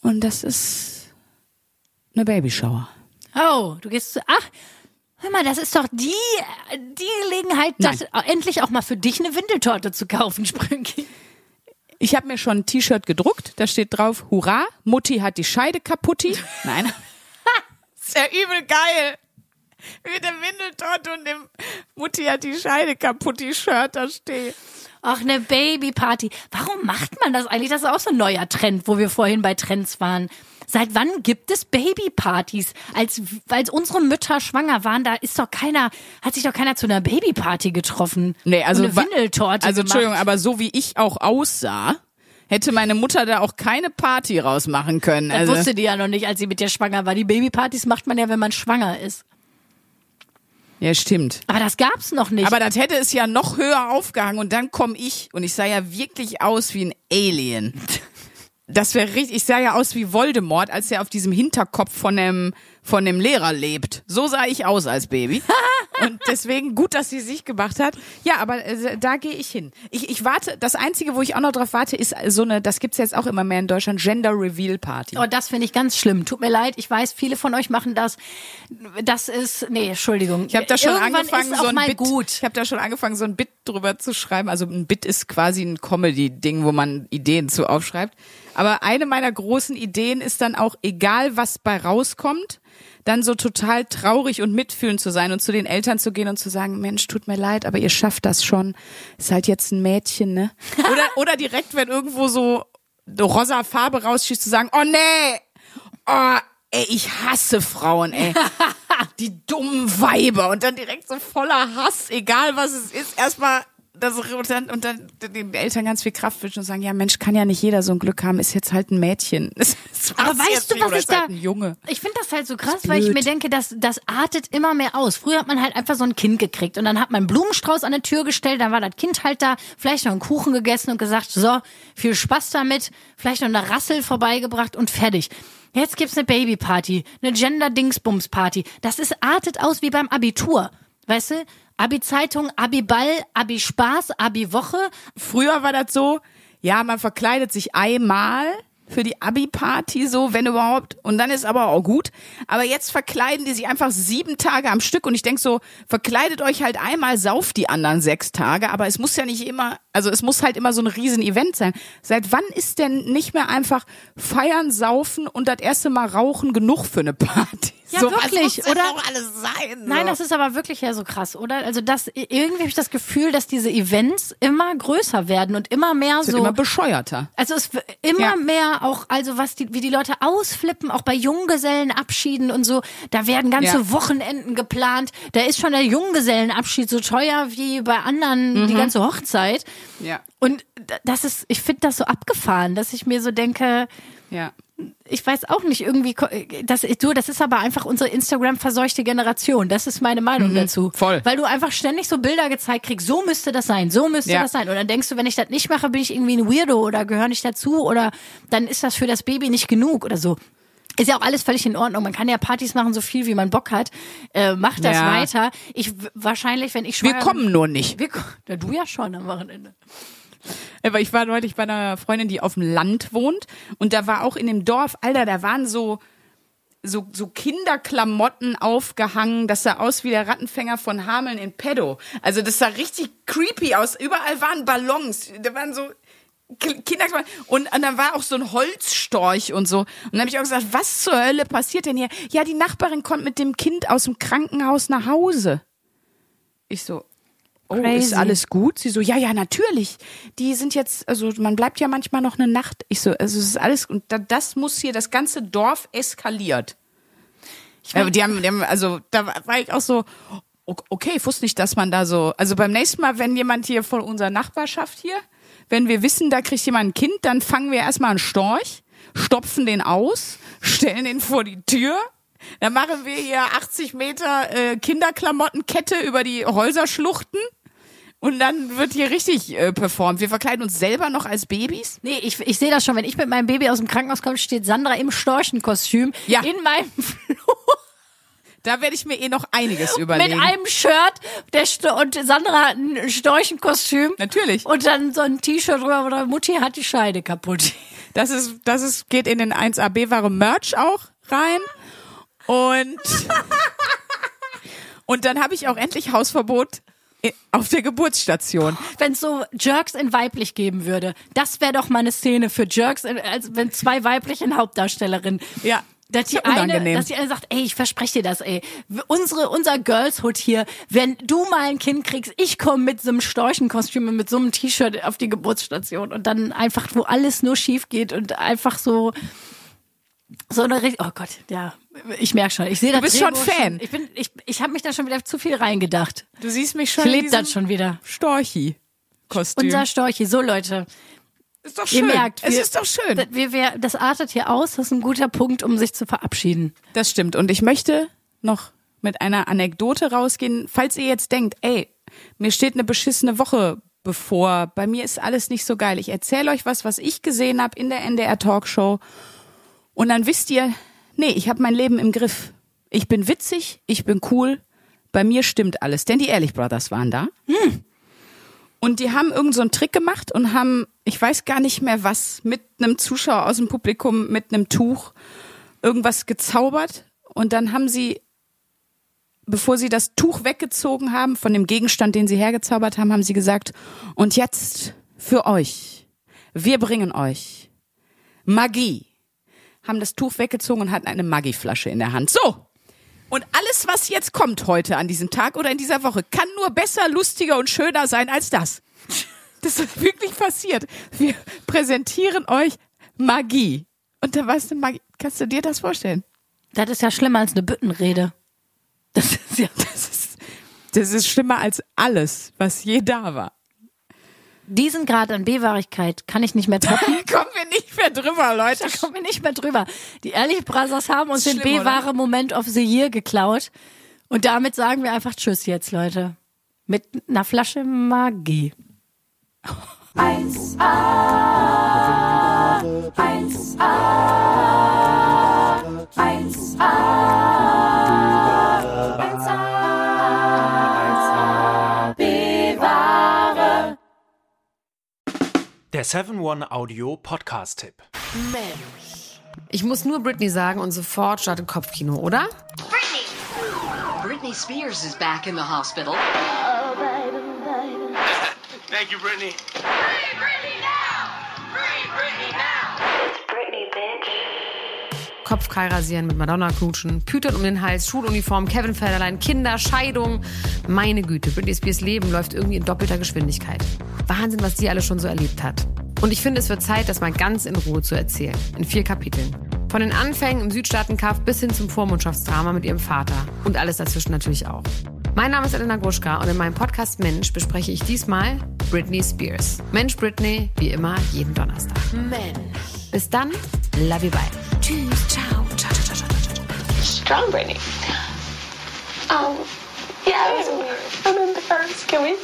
Und das ist eine Babyshower. Oh, du gehst zu. Ach, hör mal, das ist doch die, die Gelegenheit, das, endlich auch mal für dich eine Windeltorte zu kaufen, Sprünki. Ich habe mir schon ein T-Shirt gedruckt, da steht drauf, Hurra, Mutti hat die Scheide kaputti. Nein. ist ja übel geil. Mit dem Windeltort und dem Mutti hat die Scheide kaputti Shirt da steht. Ach, eine Babyparty. Warum macht man das eigentlich? Das ist auch so ein neuer Trend, wo wir vorhin bei Trends waren. Seit wann gibt es Babypartys? Als, als unsere Mütter schwanger waren, da ist doch keiner, hat sich doch keiner zu einer Babyparty getroffen. Nee, also Und eine Windeltorte Also gemacht. Entschuldigung, aber so wie ich auch aussah, hätte meine Mutter da auch keine Party rausmachen können. Das Also, wusste die ja noch nicht, als sie mit dir schwanger war. Die Babypartys macht man ja, wenn man schwanger ist. Ja, stimmt. Aber das gab's noch nicht. Aber das hätte es ja noch höher aufgehangen und dann komme ich und ich sah ja wirklich aus wie ein Alien. Das wäre richtig, ich sah ja aus wie Voldemort, als er auf diesem Hinterkopf von dem, von dem Lehrer lebt. So sah ich aus als Baby. Und deswegen gut, dass sie sich gemacht hat. Ja, aber äh, da gehe ich hin. Ich, ich warte, das Einzige, wo ich auch noch drauf warte, ist so eine, das gibt's jetzt auch immer mehr in Deutschland, Gender Reveal Party. Oh, das finde ich ganz schlimm. Tut mir leid, ich weiß, viele von euch machen das. Das ist, nee, Entschuldigung. Ich habe da schon Irgendwann angefangen, ist so auch ein mal Bit. gut. Ich habe da schon angefangen, so ein Bit drüber zu schreiben. Also ein Bit ist quasi ein Comedy-Ding, wo man Ideen zu aufschreibt. Aber eine meiner großen Ideen ist dann auch, egal was bei rauskommt, dann so total traurig und mitfühlend zu sein und zu den Eltern zu gehen und zu sagen, Mensch, tut mir leid, aber ihr schafft das schon. Ist halt jetzt ein Mädchen, ne? Oder, oder direkt, wenn irgendwo so rosa Farbe rausschießt, zu sagen, oh nee, oh, ey, ich hasse Frauen, ey. Die dummen Weiber und dann direkt so voller Hass, egal was es ist, erstmal das und dann, und dann den Eltern ganz viel Kraft wünschen und sagen, ja Mensch, kann ja nicht jeder so ein Glück haben, ist jetzt halt ein Mädchen. Aber weißt du, was ich halt da- ein Junge. Ich finde das halt so krass, weil ich mir denke, das, das artet immer mehr aus. Früher hat man halt einfach so ein Kind gekriegt und dann hat man einen Blumenstrauß an der Tür gestellt, dann war das Kind halt da, vielleicht noch einen Kuchen gegessen und gesagt, so, viel Spaß damit, vielleicht noch eine Rassel vorbeigebracht und fertig. Jetzt gibt's eine Babyparty, eine Gender-Dingsbums-Party. Das ist artet aus wie beim Abitur. Weißt du? Abi-Zeitung, Abi-Ball, Abi-Spaß, Abi-Woche. Früher war das so, ja, man verkleidet sich einmal für die Abi-Party so, wenn überhaupt. Und dann ist aber auch gut. Aber jetzt verkleiden die sich einfach sieben Tage am Stück. Und ich denk so, verkleidet euch halt einmal, sauft die anderen sechs Tage. Aber es muss ja nicht immer, also es muss halt immer so ein Riesen-Event sein. Seit wann ist denn nicht mehr einfach feiern, saufen und das erste Mal rauchen genug für eine Party? Ja, so, wirklich, muss oder? noch alles sein? Nein, so? das ist aber wirklich ja so krass, oder? Also das irgendwie habe ich das Gefühl, dass diese Events immer größer werden und immer mehr so. immer bescheuerter. also es immer Ja. mehr auch, also was die, wie die Leute ausflippen, auch bei Junggesellenabschieden und so, da werden ganze Ja. Wochenenden geplant. Da ist schon der Junggesellenabschied so teuer wie bei anderen Mhm. die ganze Hochzeit. Ja. Und das ist, ich finde das so abgefahren, dass ich mir so denke, Ja. ich weiß auch nicht, irgendwie, das, du, das ist aber einfach unsere Instagram-verseuchte Generation. Das ist meine Meinung dazu. Mhm. voll. Weil du einfach ständig so Bilder gezeigt kriegst, so müsste das sein, so müsste Ja. das sein. Und dann denkst du, wenn ich das nicht mache, bin ich irgendwie ein Weirdo oder gehöre nicht dazu oder dann ist das für das Baby nicht genug oder so. Ist ja auch alles völlig in Ordnung. Man kann ja Partys machen, so viel wie man Bock hat. Äh, mach das Ja. weiter. Ich wahrscheinlich, wenn ich Wir schwanger kommen nur nicht. Wir, ja, du ja schon am Wochenende. Aber ich war neulich bei einer Freundin, die auf dem Land wohnt und da war auch in dem Dorf, Alter, da waren so so, so Kinderklamotten aufgehangen. Das sah aus wie der Rattenfänger von Hameln in Pedo. Also das sah richtig creepy aus. Überall waren Ballons. Da waren so Kinderklamotten. Und, und dann war auch so ein Holzstorch und so. Und dann habe ich auch gesagt, was zur Hölle passiert denn hier? Ja, die Nachbarin kommt mit dem Kind aus dem Krankenhaus nach Hause. Ich so, oh, Crazy. ist alles gut? Sie so, ja, ja, natürlich. Die sind jetzt, also man bleibt ja manchmal noch eine Nacht. Ich so, also es ist alles, und da, das muss hier, das ganze Dorf eskaliert. Ja, die haben, die haben, also da war ich auch so, okay, ich wusste nicht, dass man da so, also beim nächsten Mal, wenn jemand hier von unserer Nachbarschaft hier, wenn wir wissen, da kriegt jemand ein Kind, dann fangen wir erstmal einen Storch, stopfen den aus, stellen den vor die Tür, dann machen wir hier 80 Meter äh, Kinderklamottenkette über die Häuserschluchten und dann wird hier richtig äh, performt. Wir verkleiden uns selber noch als Babys. Nee, ich, ich sehe das schon. Wenn ich mit meinem Baby aus dem Krankenhaus komme, steht Sandra im Storchenkostüm Ja. in meinem Flur Da werde ich mir eh noch einiges mit überlegen. einem Shirt der und Sandra hat ein Storchenkostüm. Natürlich. Und dann so ein T-Shirt drüber, da Mutti hat die Scheide kaputt. Das ist, das ist, geht in den 1AB-Ware Merch auch rein. Und, und dann habe ich auch endlich Hausverbot auf der Geburtsstation. Wenn es so Jerks in weiblich geben würde, das wäre doch mal eine Szene für Jerks, in, als wenn zwei weibliche Hauptdarstellerinnen. Ja. Dass die, eine, dass die eine sagt, ey, ich verspreche dir das, ey. Unsere, unser Girlshood hier, wenn du mal ein Kind kriegst, ich komme mit so einem Storchenkostüm und mit so einem T-Shirt auf die Geburtsstation und dann einfach, wo alles nur schief geht und einfach so, so eine, Richt- oh Gott, ja, ich merke schon, ich sehe das bist schon Drehbuch Fan. Ich bin, ich, ich habe mich da schon wieder zu viel reingedacht. Du siehst mich schon Ich lebe das schon wieder. Storchi-Kostüm. Unser Storchi, so Leute. ist doch Ihr schön. merkt, es wir- ist doch schön. Das, wir, wir, das artet hier aus, das ist ein guter Punkt, um sich zu verabschieden. Das stimmt. Und ich möchte noch mit einer Anekdote rausgehen, falls ihr jetzt denkt, ey, mir steht eine beschissene Woche bevor, bei mir ist alles nicht so geil. Ich erzähle euch was, was ich gesehen habe in der NDR Talkshow. Und dann wisst ihr, nee, ich habe mein Leben im Griff. Ich bin witzig, ich bin cool, bei mir stimmt alles. Denn die Ehrlich Brothers waren da. Und die haben irgend so einen Trick gemacht und haben, ich weiß gar nicht mehr was, mit einem Zuschauer aus dem Publikum mit einem Tuch irgendwas gezaubert. Und dann haben sie, bevor sie das Tuch weggezogen haben von dem Gegenstand, den sie hergezaubert haben, haben sie gesagt, und jetzt für euch, wir bringen euch Magie. Haben das Tuch weggezogen und hatten eine Magieflasche in der Hand. So! Und alles, was jetzt kommt heute an diesem Tag oder in dieser Woche, kann nur besser, lustiger und schöner sein als das. Das ist wirklich passiert. Wir präsentieren euch Magie. Und da weißt du, Magie, kannst du dir das vorstellen? Das ist ja schlimmer als eine Büttenrede. Das ist ja. Das ist, das ist schlimmer als alles, was je da war. Diesen Grad an B-Wahrigkeit kann ich nicht mehr toppen. Kommen wir nicht mehr drüber, Leute. Da kommen wir nicht mehr drüber. Die Ehrlich Brothers haben uns den schlimm, oder? B-Wahre Moment of the Year geklaut. Und damit sagen wir einfach Tschüss jetzt, Leute. Mit einer Flasche Magie. Der 7-One-Audio-Podcast-Tipp. Ich muss nur Britney sagen und sofort startet Kopfkino, oder? Britney! Britney Spears is back in the hospital. Thank you, Brittany. Free Britney now! Free Britney now! Britney, bitch. Kopfkeil rasieren, mit Madonna knutschen, Pütern um den Hals, Schuluniform, Kevin Federlein, Kinder, Scheidung. Meine Güte, Britney Spears Leben läuft irgendwie in doppelter Geschwindigkeit. Wahnsinn, was die alles schon so erlebt hat. Und ich finde, es wird Zeit, das mal ganz in Ruhe zu erzählen. In vier Kapiteln. Von den Anfängen im Südstaatenkampf bis hin zum Vormundschaftsdrama mit ihrem Vater. Und alles dazwischen natürlich auch. Mein Name ist Elena Gruschka und in meinem Podcast Mensch bespreche ich diesmal Britney Spears. Mensch Britney, wie immer, jeden Donnerstag. Mensch. Bis dann, love you, bye. Tschüss, ciao, ciao, ciao, ciao, ciao, ciao. Strong Britney. Um, yeah, then the first, can we?